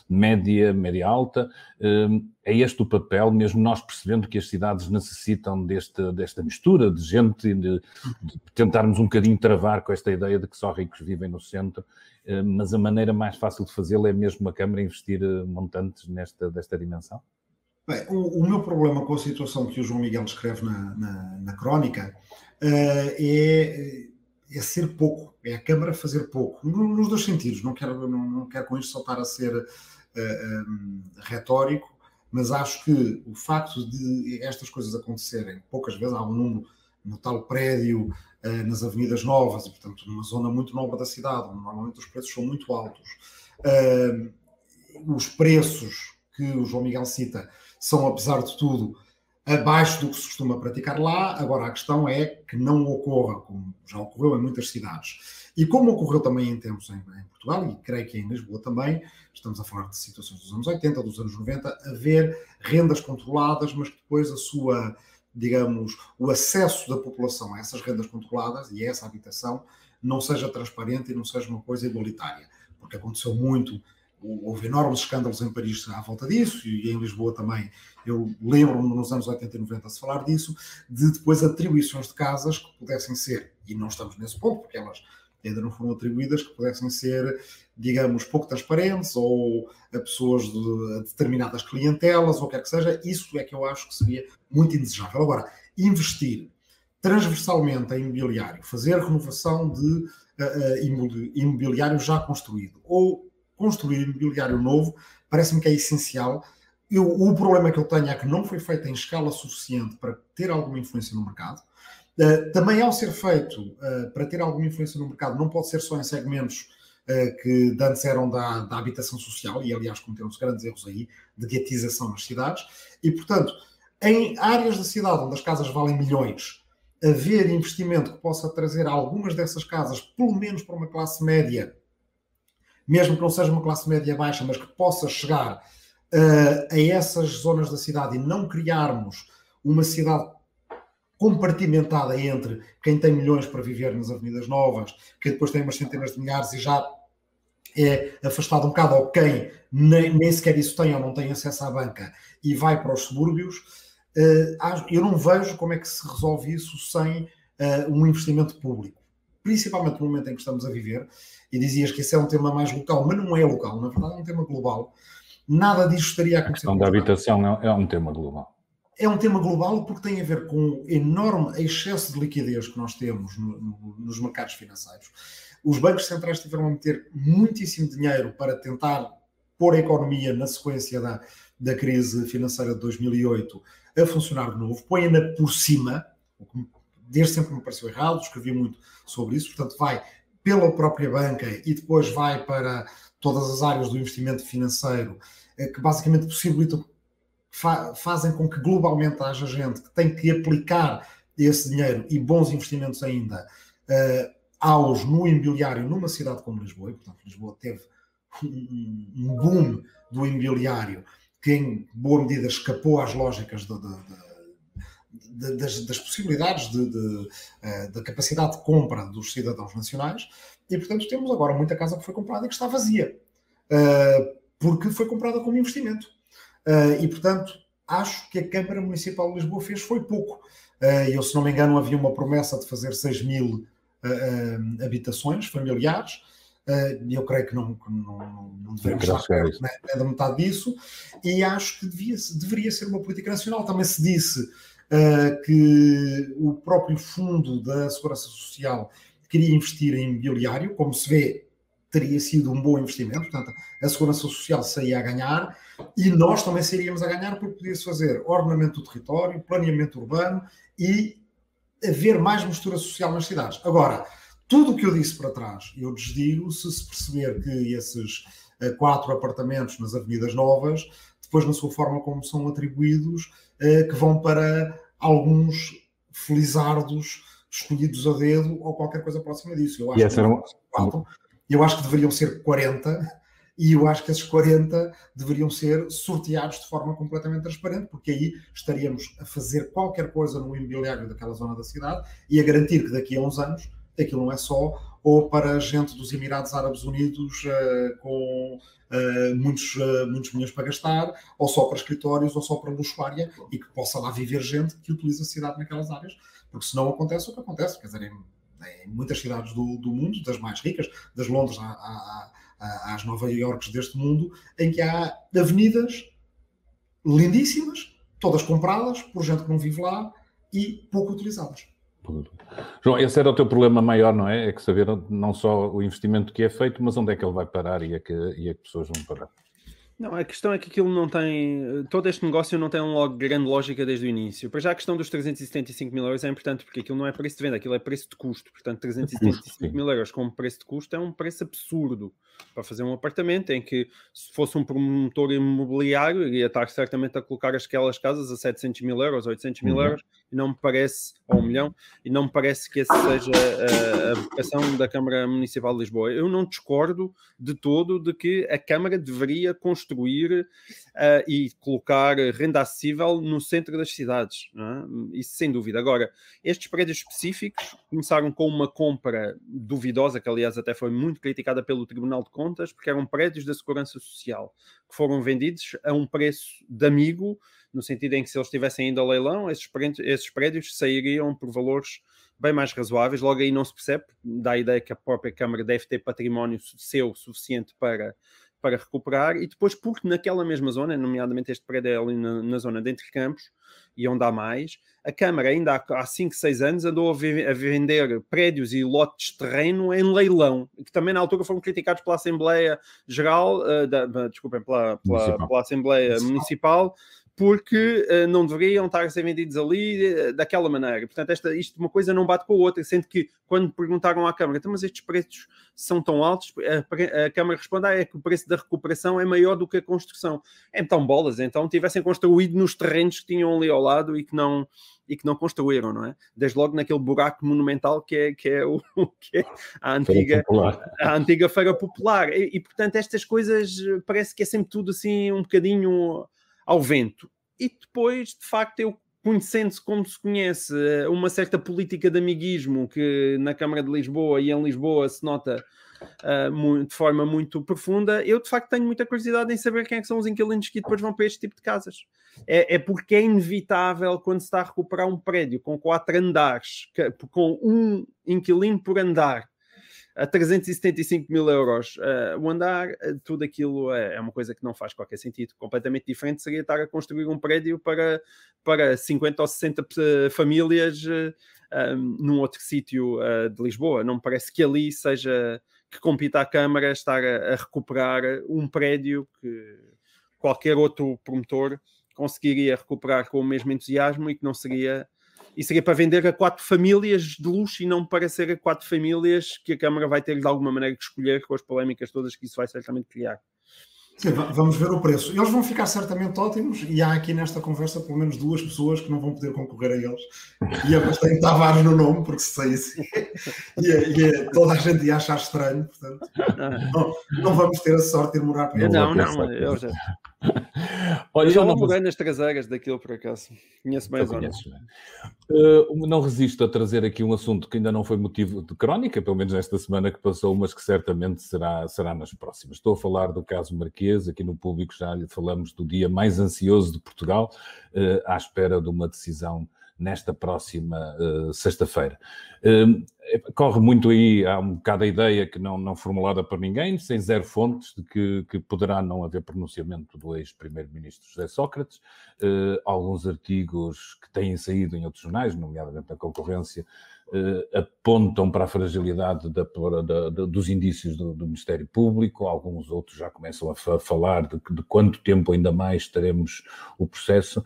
média, média alta. Hum, é este o papel, mesmo nós percebendo que as cidades necessitam deste, desta mistura de gente, de, de tentarmos um bocadinho travar com esta ideia de que só ricos vivem no centro, hum, mas a maneira mais fácil de fazê-lo é mesmo a Câmara investir eh, montantes nesta, desta dimensão? Bem, o, o, meu problema com a situação que o João Miguel descreve na, na, na crónica uh, é é ser pouco, é a Câmara fazer pouco, nos dois sentidos. Não quero, não, não quero com isto só estar a ser uh, eh, um, eh, retórico, mas acho que o facto de estas coisas acontecerem, poucas vezes há um número no tal prédio, uh, nas avenidas novas, e portanto numa zona muito nova da cidade, onde normalmente os preços são muito altos. Uh, os preços que o João Miguel cita são, apesar de tudo, abaixo do que se costuma praticar lá. Agora, a questão é que não ocorra, como já ocorreu em muitas cidades. E como ocorreu também em tempos em, em, Portugal, e creio que em Lisboa também, estamos a falar de situações dos anos 80, dos anos 90, haver rendas controladas, mas que depois a sua, digamos, o acesso da população a essas rendas controladas e a essa habitação não seja transparente e não seja uma coisa igualitária. Porque aconteceu muito houve enormes escândalos em Paris à volta disso, e em Lisboa também. Eu lembro-me nos anos 80 e 90 se falar disso, de depois atribuições de casas que pudessem ser, e não estamos nesse ponto, porque elas ainda não foram atribuídas, que pudessem ser, digamos, pouco transparentes ou a pessoas de a determinadas clientelas, ou quer que seja. Isso é que eu acho que seria muito indesejável. Agora, investir transversalmente em imobiliário, fazer renovação de uh, imobiliário já construído, ou construir imobiliário novo, parece-me que é essencial. Eu, o problema que eu tenho é que não foi feito em escala suficiente para ter alguma influência no mercado. Uh, também, ao ser feito uh, para ter alguma influência no mercado, não pode ser só em segmentos uh, que antes eram da, da habitação social, e aliás cometeram-se grandes erros aí, de guetização nas cidades, e portanto, em áreas da cidade onde as casas valem milhões, haver investimento que possa trazer algumas dessas casas, pelo menos para uma classe média, mesmo que não seja uma classe média baixa, mas que possa chegar uh, a essas zonas da cidade e não criarmos uma cidade compartimentada entre quem tem milhões para viver nas avenidas novas, quem depois tem umas centenas de milhares e já é afastado um bocado, ou quem nem, nem sequer isso tem ou não tem acesso à banca e vai para os subúrbios, uh, eu não vejo como é que se resolve isso sem uh, um investimento público. Principalmente no momento em que estamos a viver, e dizias que esse é um tema mais local, mas não é local, na verdade é um tema global. Nada disto estaria a acontecer. A questão da habitação é, é um tema global é um tema global porque tem a ver com o enorme excesso de liquidez que nós temos no, no, nos mercados financeiros. Os bancos centrais tiveram a meter muitíssimo dinheiro para tentar pôr a economia na sequência da, da crise financeira de 2008 a funcionar de novo, põe-na por cima, o que desde sempre me pareceu errado, escrevi muito sobre isso, portanto vai pela própria banca e depois vai para todas as áreas do investimento financeiro, eh, que basicamente possibilitam fa fazem com que globalmente haja gente que tem que aplicar esse dinheiro e bons investimentos ainda uh, aos no imobiliário numa cidade como Lisboa. E, portanto, Lisboa teve um, boom do imobiliário que, em boa medida, escapou às lógicas de, das, das, possibilidades uh, da capacidade de compra dos cidadãos nacionais. E, portanto, temos agora muita casa que foi comprada e que está vazia. Uh, porque foi comprada como investimento. Uh, e, portanto, acho que a Câmara Municipal de Lisboa fez foi pouco. Eu, se não me engano, havia uma promessa de fazer 6 mil habitações familiares. eu creio que não, que não, não devemos estar né, da metade disso. E acho que devia, deveria ser uma política nacional. Também se disse que o próprio Fundo da Segurança Social queria investir em imobiliário, como se vê teria sido um bom investimento, portanto, a Segurança Social saía a ganhar e nós também sairíamos a ganhar porque podia-se fazer ordenamento do território, planeamento urbano e haver mais mistura social nas cidades. Agora, tudo o que eu disse para trás, eu desdigo se se perceber que esses uh, quatro apartamentos nas Avenidas Novas, depois na sua forma como são atribuídos, que vão para alguns felizardos escolhidos a dedo ou qualquer coisa próxima disso. Eu acho que um... quatro, eu acho que deveriam ser 40 e eu acho que esses 40 deveriam ser sorteados de forma completamente transparente, porque aí estaríamos a fazer qualquer coisa no imobiliário daquela zona da cidade e a garantir que daqui a uns anos aquilo não é só ou para gente dos Emirados Árabes Unidos uh, com uh, muitos, uh, muitos milhões para gastar, ou só para escritórios, ou só para luxuária, e que possa lá viver gente que utiliza a cidade naquelas áreas, porque senão acontece o que acontece, quer dizer, em muitas cidades do, do mundo, das mais ricas, das Londres à, à, às Nova Iorques deste mundo, em que há avenidas lindíssimas, todas compradas por gente que não vive lá e pouco utilizadas. João, esse era o teu problema maior, não é? É que saber não só o investimento que é feito, mas onde é que ele vai parar e a que, e a que pessoas vão parar. Não, a questão é que aquilo não tem. Todo este negócio não tem uma grande lógica desde o início. Para já a questão dos 375 mil euros é importante porque aquilo não é preço de venda, aquilo é preço de custo. Portanto, 375 mil euros como preço de custo é um preço absurdo para fazer um apartamento em que, se fosse um promotor imobiliário, iria estar certamente a colocar aquelas casas a 700 mil euros, 800 mil uhum. euros, e não me parece, ou um milhão, e não me parece que essa seja a, a vocação da Câmara Municipal de Lisboa. Eu não discordo de todo de que a Câmara deveria construir uh, e colocar renda acessível no centro das cidades, é? isso sem dúvida. Agora, estes prédios específicos começaram com uma compra duvidosa, que aliás até foi muito criticada pelo Tribunal de Contas, porque eram prédios da Segurança Social que foram vendidos a um preço de amigo no sentido em que se eles estivessem ainda a leilão, esses prédios, esses prédios sairiam por valores bem mais razoáveis. Logo aí não se percebe, dá a ideia que a própria Câmara deve ter património seu suficiente para, para recuperar. E depois, porque naquela mesma zona, nomeadamente este prédio é ali na, na zona de Entre Campos, e onde há mais, a Câmara ainda há 5, 6 anos andou a, a, vender prédios e lotes de terreno em leilão, que também na altura foram criticados pela Assembleia Geral, uh, da, desculpem, pela, pela, pela Assembleia Municipal, porque uh, não deveriam estar a ser vendidos ali uh, daquela maneira. Portanto, esta, isto uma coisa não bate com a outra, sendo que quando perguntaram à Câmara, então, mas estes preços são tão altos, a, a Câmara responde, ah, é que o preço da recuperação é maior do que a construção. É então bolas, então tivessem construído nos terrenos que tinham ali ao lado e que não e que não construíram, não é? Desde logo naquele buraco monumental que é, que é, o, que é a, antiga, a antiga feira popular. E, e, portanto, estas coisas parece que é sempre tudo assim um bocadinho ao vento. E depois, de facto, eu conhecendo-se como se conhece eh, uma certa política de amiguismo que na Câmara de Lisboa e em Lisboa se nota uh, de forma muito profunda, eu de facto tenho muita curiosidade em saber quem é que são os inquilinos que depois vão para este tipo de casas. É, é porque é inevitável quando se está a recuperar um prédio com quatro andares, com um inquilino por andar, a 375 mil euros uh, o andar, uh, tudo aquilo é, é, uma coisa que não faz qualquer sentido. Completamente diferente seria estar a construir um prédio para, para 50 ou 60 famílias uh, um, num outro sítio de Lisboa. Não me parece que ali seja que compita à Câmara estar a, a recuperar um prédio que qualquer outro promotor conseguiria recuperar com o mesmo entusiasmo e que não seria e seria para vender a quatro famílias de luxo e não para ser a quatro famílias que a Câmara vai ter de alguma maneira que escolher com as polémicas todas que isso vai certamente criar. Sim, vamos ver o preço. Eles vão ficar certamente ótimos e há aqui nesta conversa pelo menos duas pessoas que não vão poder concorrer a eles. E é bastante Tavares no nome, porque se saísse, e, e, toda a gente ia achar estranho. Portanto, não, não vamos ter a sorte de morar para Não, não, eu já. Olha, eu já não morei nas traseiras daquilo por acaso. Conheço bem a zona. Uh, não resisto a trazer aqui um assunto que ainda não foi motivo de crónica, pelo menos esta semana que passou, mas que certamente será, será nas próximas. Estou a falar do caso Marquês, aqui no público já lhe falamos do dia mais ansioso de Portugal, uh, à espera de uma decisão nesta próxima uh, sexta-feira. Uh, corre muito aí, há um bocado a ideia que não, não formulada por ninguém, sem zero fontes, de que, que poderá não haver pronunciamento do ex-primeiro-ministro José Sócrates. Uh, alguns artigos que têm saído em outros jornais, nomeadamente na concorrência, apontam para a fragilidade da, da, da, dos indícios do, do, Ministério Público, alguns outros já começam a, falar de, de, quanto tempo ainda mais teremos o processo.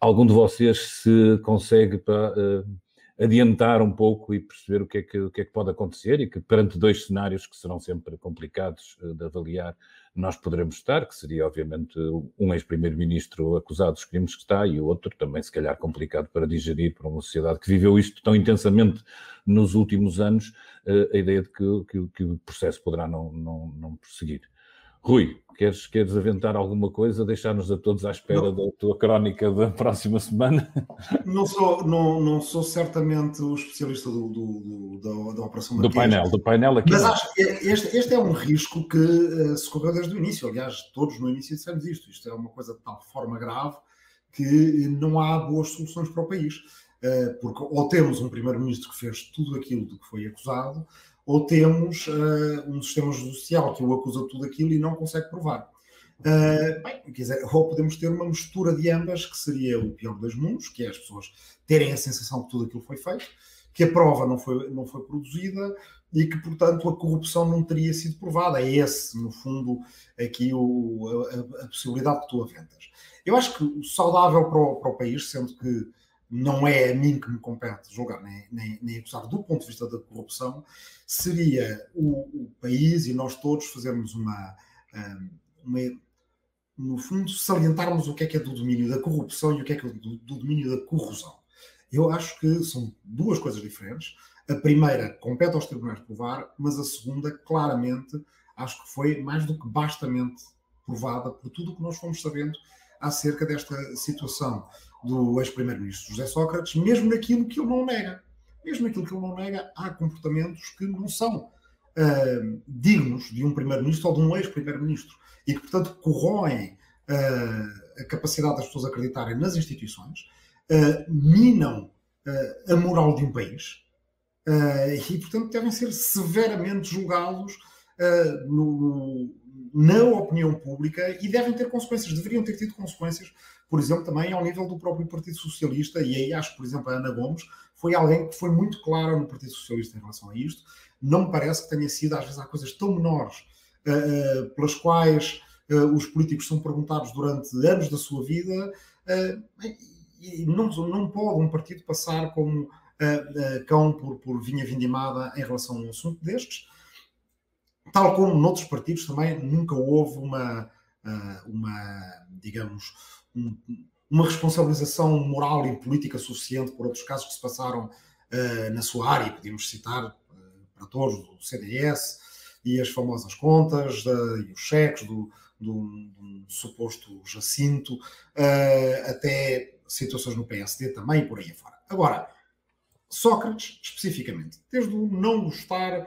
Algum de vocês se consegue para, uh, adiantar um pouco e perceber o que, é que, o que é que pode acontecer e que perante dois cenários que serão sempre complicados uh, de avaliar, nós poderemos estar, que seria obviamente um ex-primeiro-ministro acusado dos crimes que está e o outro também se calhar complicado para digerir para uma sociedade que viveu isto tão intensamente nos últimos anos, a ideia de que, que, que o processo poderá não, não, não prosseguir. Rui, queres, queres aventar alguma coisa, deixar-nos a todos à espera não. da tua crónica da próxima semana? Não sou, não, não sou certamente o especialista do, do, do da, da, Operação Marquês. Do painel, do painel aqui. Mas acho que este, este é um risco que uh, se correu desde o início. Aliás, todos no início dissemos isto. Isto é uma coisa de tal forma grave que não há boas soluções para o país. Uh, porque ou temos um primeiro-ministro que fez tudo aquilo de que foi acusado, ou temos uh, um sistema judicial que o acusa de tudo aquilo e não consegue provar. Uh, bem, quiser, ou podemos ter uma mistura de ambas, que seria o pior dos mundos, que é as pessoas terem a sensação que tudo aquilo foi feito, que a prova não foi, não foi produzida e que, portanto, a corrupção não teria sido provada. É esse, no fundo, aqui o, a, a possibilidade que tu aventas. Eu acho que o saudável para o, para o país, sendo que não é a mim que me compete julgar nem, nem, nem acusar do ponto de vista da corrupção, seria o, o país e nós todos fazermos uma, uma, no fundo, salientarmos o que é que é do domínio da corrupção e o que é que é do, do domínio da corrosão. Eu acho que são duas coisas diferentes. A primeira compete aos tribunais provar, mas a segunda, claramente, acho que foi mais do que bastamente provada por tudo o que nós fomos sabendo acerca desta situação do ex-primeiro-ministro José Sócrates, mesmo naquilo que ele não nega. Mesmo naquilo que ele não nega, há comportamentos que não são uh, dignos de um primeiro-ministro ou de um ex-primeiro-ministro e que, portanto, corroem uh, a capacidade das pessoas acreditarem nas instituições, uh, minam a moral de um país e, portanto, devem ser severamente julgados no, na opinião pública e devem ter consequências, deveriam ter tido consequências, por exemplo, também ao nível do próprio Partido Socialista, e aí acho por exemplo, a Ana Gomes foi alguém que foi muito clara no Partido Socialista em relação a isto. Não me parece que tenha sido, às vezes, há coisas tão menores uh, pelas quais uh, os políticos são perguntados durante anos da sua vida e não, não pode um partido passar como cão por, por vinha vindimada em relação a um assunto destes, tal como noutros partidos também nunca houve uma, uma digamos, um, uma responsabilização moral e política suficiente por outros casos que se passaram uh, na sua área. Podíamos citar uh, para todos o CDS e as famosas contas uh, e os cheques do, do, do suposto Jacinto, até situações no PSD também por aí afora. Agora, Sócrates, especificamente, desde o não gostar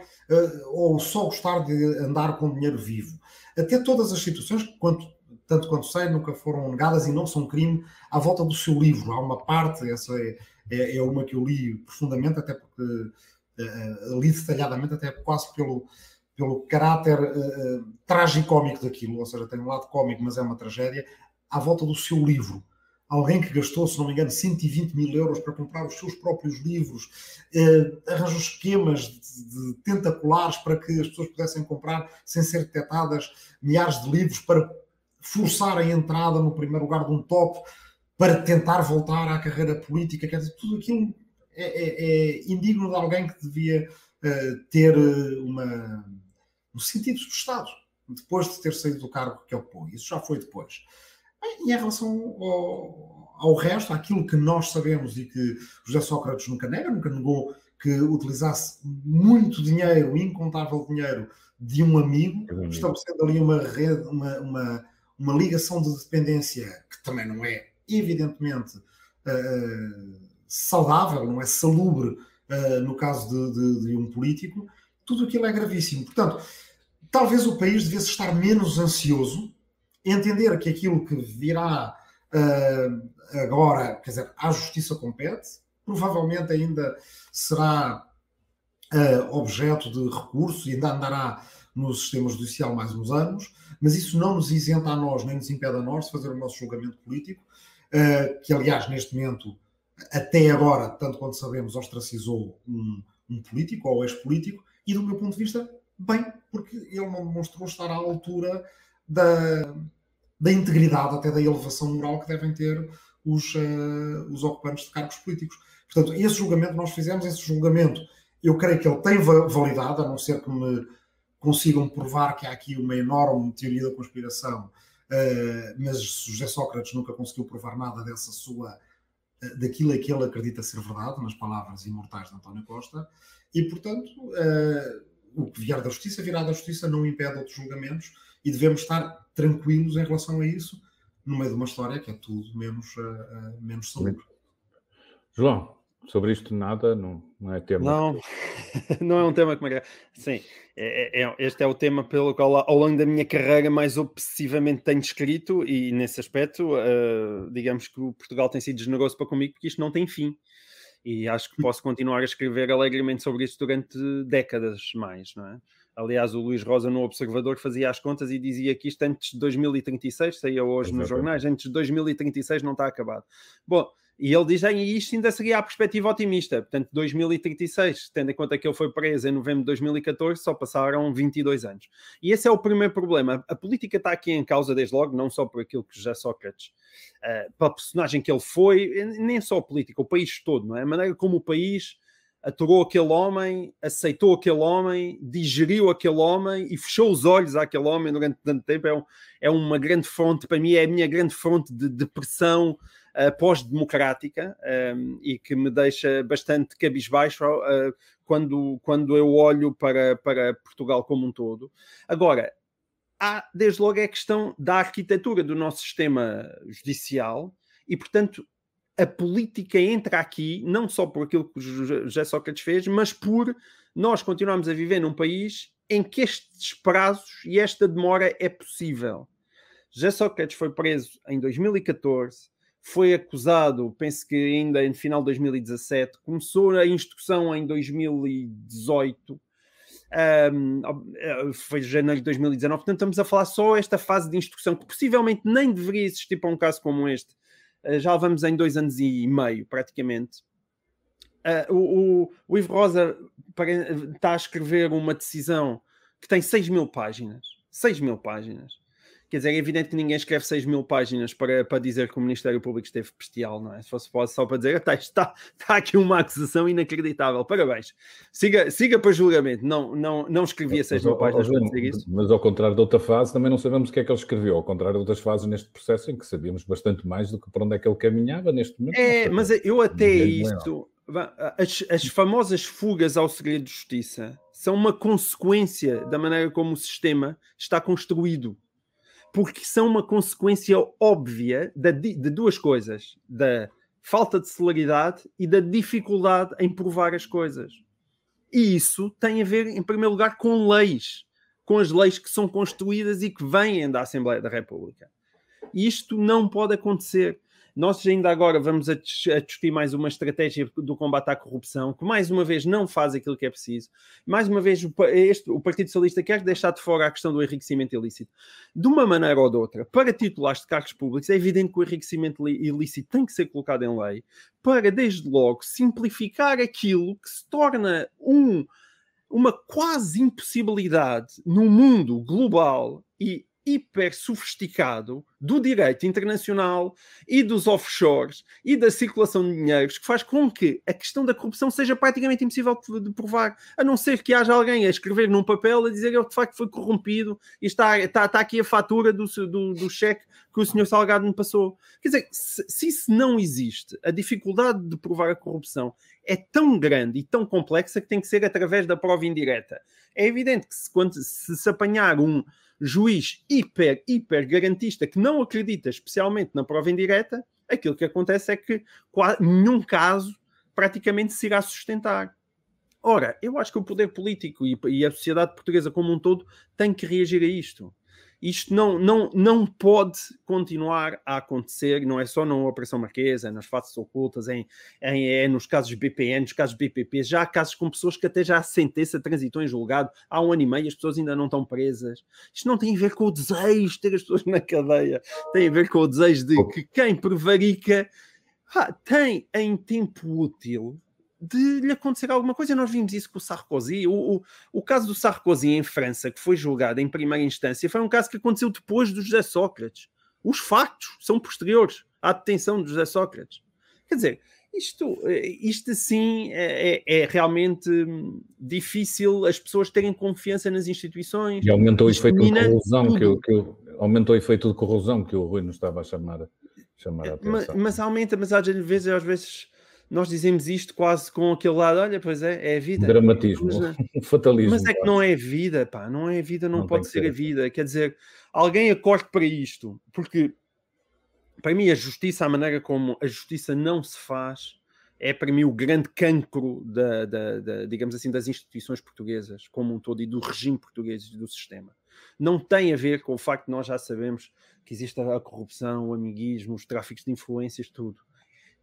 ou só gostar de andar com dinheiro vivo, até todas as situações, quanto tanto quanto sei, nunca foram negadas e não são crime à volta do seu livro. Há uma parte, essa é, é, é uma que eu li profundamente, até porque uh, li detalhadamente, até quase pelo, pelo caráter uh, tragicómico daquilo, ou seja, tem um lado cómico, mas é uma tragédia, à volta do seu livro. Alguém que gastou, se não me engano, 120 mil euros para comprar os seus próprios livros, uh, arranjou esquemas de, de tentaculares para que as pessoas pudessem comprar sem ser detectadas milhares de livros para forçar a entrada no primeiro lugar de um top para tentar voltar à carreira política, quer dizer, tudo aquilo é, é, é indigno de alguém que devia uh, ter eh, uma, um sentido do Estado, depois de ter saído do cargo que ocupou. Isso já foi depois. E em relação ao, ao resto, àquilo que nós sabemos e que José Sócrates nunca nega, nunca negou que utilizasse muito dinheiro, incontável dinheiro, de um amigo, estabelecendo ali uma rede, uma, uma uma ligação de dependência que também não é, evidentemente, uh, saudável, não é salubre uh, no caso de, de, de, um político, tudo aquilo é gravíssimo. Portanto, talvez o país devesse estar menos ansioso, entender que aquilo que virá uh, agora, quer dizer, à justiça compete, provavelmente ainda será objeto de recurso e ainda andará no sistema judicial mais uns anos, mas isso não nos isenta a nós, nem nos impede a nós de fazer o nosso julgamento político, uh, que aliás, neste momento, até agora, tanto quanto sabemos, ostracizou um, um político ou ex-político, e do meu ponto de vista, bem, porque ele não demonstrou estar à altura da, da integridade, até da elevação moral que devem ter os, uh, os ocupantes de cargos políticos. Portanto, esse julgamento nós fizemos, esse julgamento, eu creio que ele tem validade, a não ser que me consigam provar que há aqui uma enorme teoria da conspiração, uh, mas José Sócrates nunca conseguiu provar nada dessa sua uh, daquilo a que ele acredita ser verdade, nas palavras imortais de António Costa, e portanto uh, o que vier da justiça virá da justiça, não impede outros julgamentos e devemos estar tranquilos em relação a isso, no meio de uma história que é tudo menos, menos salubre. João, sobre isto nada, não, não é tema. Não, não é um tema que me Sim, é, é, é, este é o tema pelo qual ao longo da minha carreira mais obsessivamente tenho escrito e nesse aspecto, uh, digamos que o Portugal tem sido generoso para comigo porque isto não tem fim. E acho que posso continuar a escrever alegremente sobre isto durante décadas mais, não é? Aliás, o Luís Rosa no Observador fazia as contas e dizia que isto antes de 2036, saía hoje Exatamente. nos jornais, antes de 2036 não está acabado. Bom, e ele diz, e isto ainda seria a perspectiva otimista. Portanto, 2036, tendo em conta que ele foi preso em novembro de 2014, só passaram 22 anos. E esse é o primeiro problema. A política está aqui em causa desde logo, não só por aquilo que já Sócrates, uh, pela personagem que ele foi, nem só a política, o país todo, não é? A maneira como o país aturou aquele homem, aceitou aquele homem, digeriu aquele homem e fechou os olhos àquele homem durante tanto tempo. É, um, é uma grande fonte, para mim, é a minha grande fonte de depressão pós-democrática um, ehm, e que me deixa bastante cabisbaixo uh, quando, quando eu olho para, para Portugal como um todo. Agora, há desde logo a questão da arquitetura do nosso sistema judicial e, portanto, a política entra aqui não só por aquilo que José Sócrates fez, mas por nós continuarmos a viver num país em que estes prazos e esta demora é possível. José Sócrates foi preso em 2014, foi acusado, penso que ainda no final de 2017, começou a instrução em 2018, um, foi janeiro de 2019, portanto estamos a falar só esta fase de instrução, que possivelmente nem deveria existir para um caso como este, uh, já vamos em dois anos e meio, praticamente. Uh, o, o, o Ivo Rosa está a escrever uma decisão que tem 6 mil páginas, 6 mil páginas, Quer dizer, é evidente que ninguém escreve 6 mil páginas para, para dizer que o Ministério Público esteve bestial, não é? Se fosse só para dizer, está, está, está aqui uma acusação inacreditável, parabéns. Siga, siga para julgamento, não, não, não escrevia 6 mil páginas para dizer isso. Mas ao contrário da outra fase, também não sabemos o que é que ele escreveu, ao contrário de outras fases neste processo em que sabíamos bastante mais do que para onde é que ele caminhava neste momento. É, mas eu até isto, as, as famosas fugas ao segredo de justiça são uma consequência da maneira como o sistema está construído porque são uma consequência óbvia de, de duas coisas: da falta de celeridade e da dificuldade em provar as coisas. E isso tem a ver, em primeiro lugar, com leis, com as leis que são construídas e que vêm da Assembleia da República. E isto não pode acontecer. Nós ainda agora vamos a, discutir mais uma estratégia do combate à corrupção, que mais uma vez não faz aquilo que é preciso. Mais uma vez, este, o Partido Socialista quer deixar de fora a questão do enriquecimento ilícito. De uma maneira ou de outra, para titulares de cargos públicos, é evidente que o enriquecimento ilícito tem que ser colocado em lei, para, desde logo, simplificar aquilo que se torna um, uma quase impossibilidade no mundo global e hiper sofisticado do direito internacional e dos offshores e da circulação de dinheiros que faz com que a questão da corrupção seja praticamente impossível de provar, a não ser que haja alguém a escrever num papel a dizer que de facto foi corrompido e está, está, está aqui a fatura do, do, do cheque que o senhor Salgado me passou. Quer dizer, se, se isso não existe, a dificuldade de provar a corrupção é tão grande e tão complexa que tem que ser através da prova indireta. É evidente que se, quando se, se apanhar um juiz hiper, hiper garantista que não acredita especialmente na prova indireta, aquilo que acontece é que nenhum caso praticamente se irá sustentar. Ora, eu acho que o poder político e, a sociedade portuguesa como um todo tem que reagir a isto. Isto não, não, não pode continuar a acontecer, não é só na Operação Marquesa, nas faces ocultas, em, em, é nos casos BPN, nos casos BPP, já há casos com pessoas que até já a sentença transitou em julgado há um ano e meio, as pessoas ainda não estão presas. Isto não tem a ver com o desejo de ter as pessoas na cadeia, tem a ver com o desejo de que quem prevarica ah, tem em tempo útil de lhe acontecer alguma coisa. Nós vimos isso com o Sarkozy. O, o, o, caso do Sarkozy em França, que foi julgado em primeira instância, foi um caso que aconteceu depois do José Sócrates. Os factos são posteriores à detenção de José Sócrates. Quer dizer, isto, isto sim é, é, é realmente difícil as pessoas terem confiança nas instituições. E aumentou o efeito de corrosão que, que, aumentou o efeito de corrosão que o Rui nos estava a chamar, chamar a atenção. Mas, mas aumenta, mas às vezes, às vezes nós dizemos isto quase com aquele lado, olha, pois é, é a vida. Dramatismo, mas, fatalismo. Mas é que não é vida, pá, não é vida, não, não pode ser, ser a vida. Quer dizer, alguém acorde para isto, porque para mim a justiça, a maneira como a justiça não se faz, é para mim o grande cancro da, da, da, digamos assim, das instituições portuguesas como um todo e do regime português e do sistema. Não tem a ver com o facto de nós já sabemos que existe a corrupção, o amiguismo, os tráficos de influências, tudo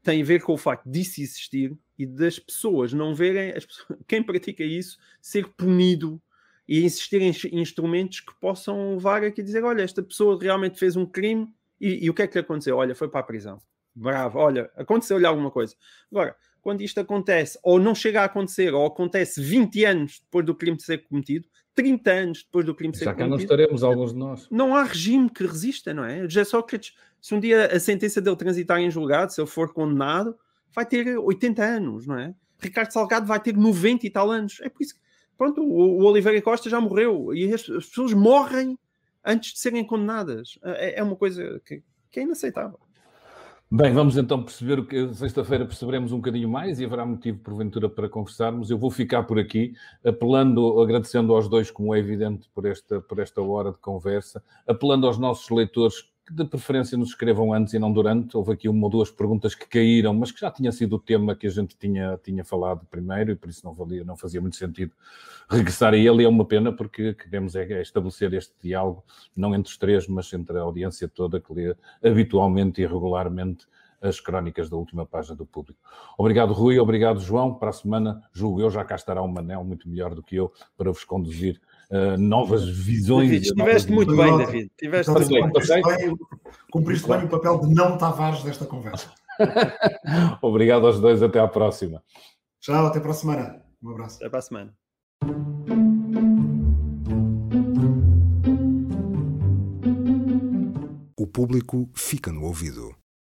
tem a ver com o facto disso existir e das pessoas não verem pessoas, quem pratica isso ser punido e insistir em instrumentos que possam levar a dizer: olha, esta pessoa realmente fez um crime e, e, o que é que lhe aconteceu? Olha, foi para a prisão. Bravo, olha, aconteceu-lhe alguma coisa. Agora, quando isto acontece, ou não chega a acontecer, ou acontece 20 anos depois do crime ser cometido, 30 anos depois do crime ser Já cometido. Já cá não estaremos, alguns de nós. Não há regime que resista, não é? José Sócrates, se um dia a sentença dele transitar em julgado, se ele for condenado, vai ter 80 anos, não é? Ricardo Salgado vai ter 90 e tal anos. É por isso que, pronto, o, o Oliveira Costa já morreu e as, as, pessoas morrem antes de serem condenadas. É, é uma coisa que, que é inaceitável. Bem, vamos então perceber o que sexta-feira perceberemos um bocadinho mais e haverá motivo porventura para conversarmos. Eu vou ficar por aqui, apelando, agradecendo aos dois, como é evidente, por esta, por esta hora de conversa, apelando aos nossos leitores que de preferência nos escrevam antes e não durante. Houve aqui uma ou duas perguntas que caíram, mas que já tinha sido o tema que a gente tinha, tinha falado primeiro e por isso não, valia, não fazia muito sentido regressar a ele. E é uma pena porque queremos é, é estabelecer este diálogo, não entre os três, mas entre a audiência toda que lê habitualmente e regularmente as crónicas da última página do público. Obrigado, Rui, obrigado, João. Para a semana, julgo eu, já cá estará um Manel muito melhor do que eu para vos conduzir uh, novas visões. David, estiveste muito bem, David. Estiveste muito bem. Cumpriste, cumpriste bem o papel de não Tavares desta conversa. obrigado aos dois, até à próxima. Tchau, até para a semana. Um abraço. Até para a semana. o público fica no ouvido.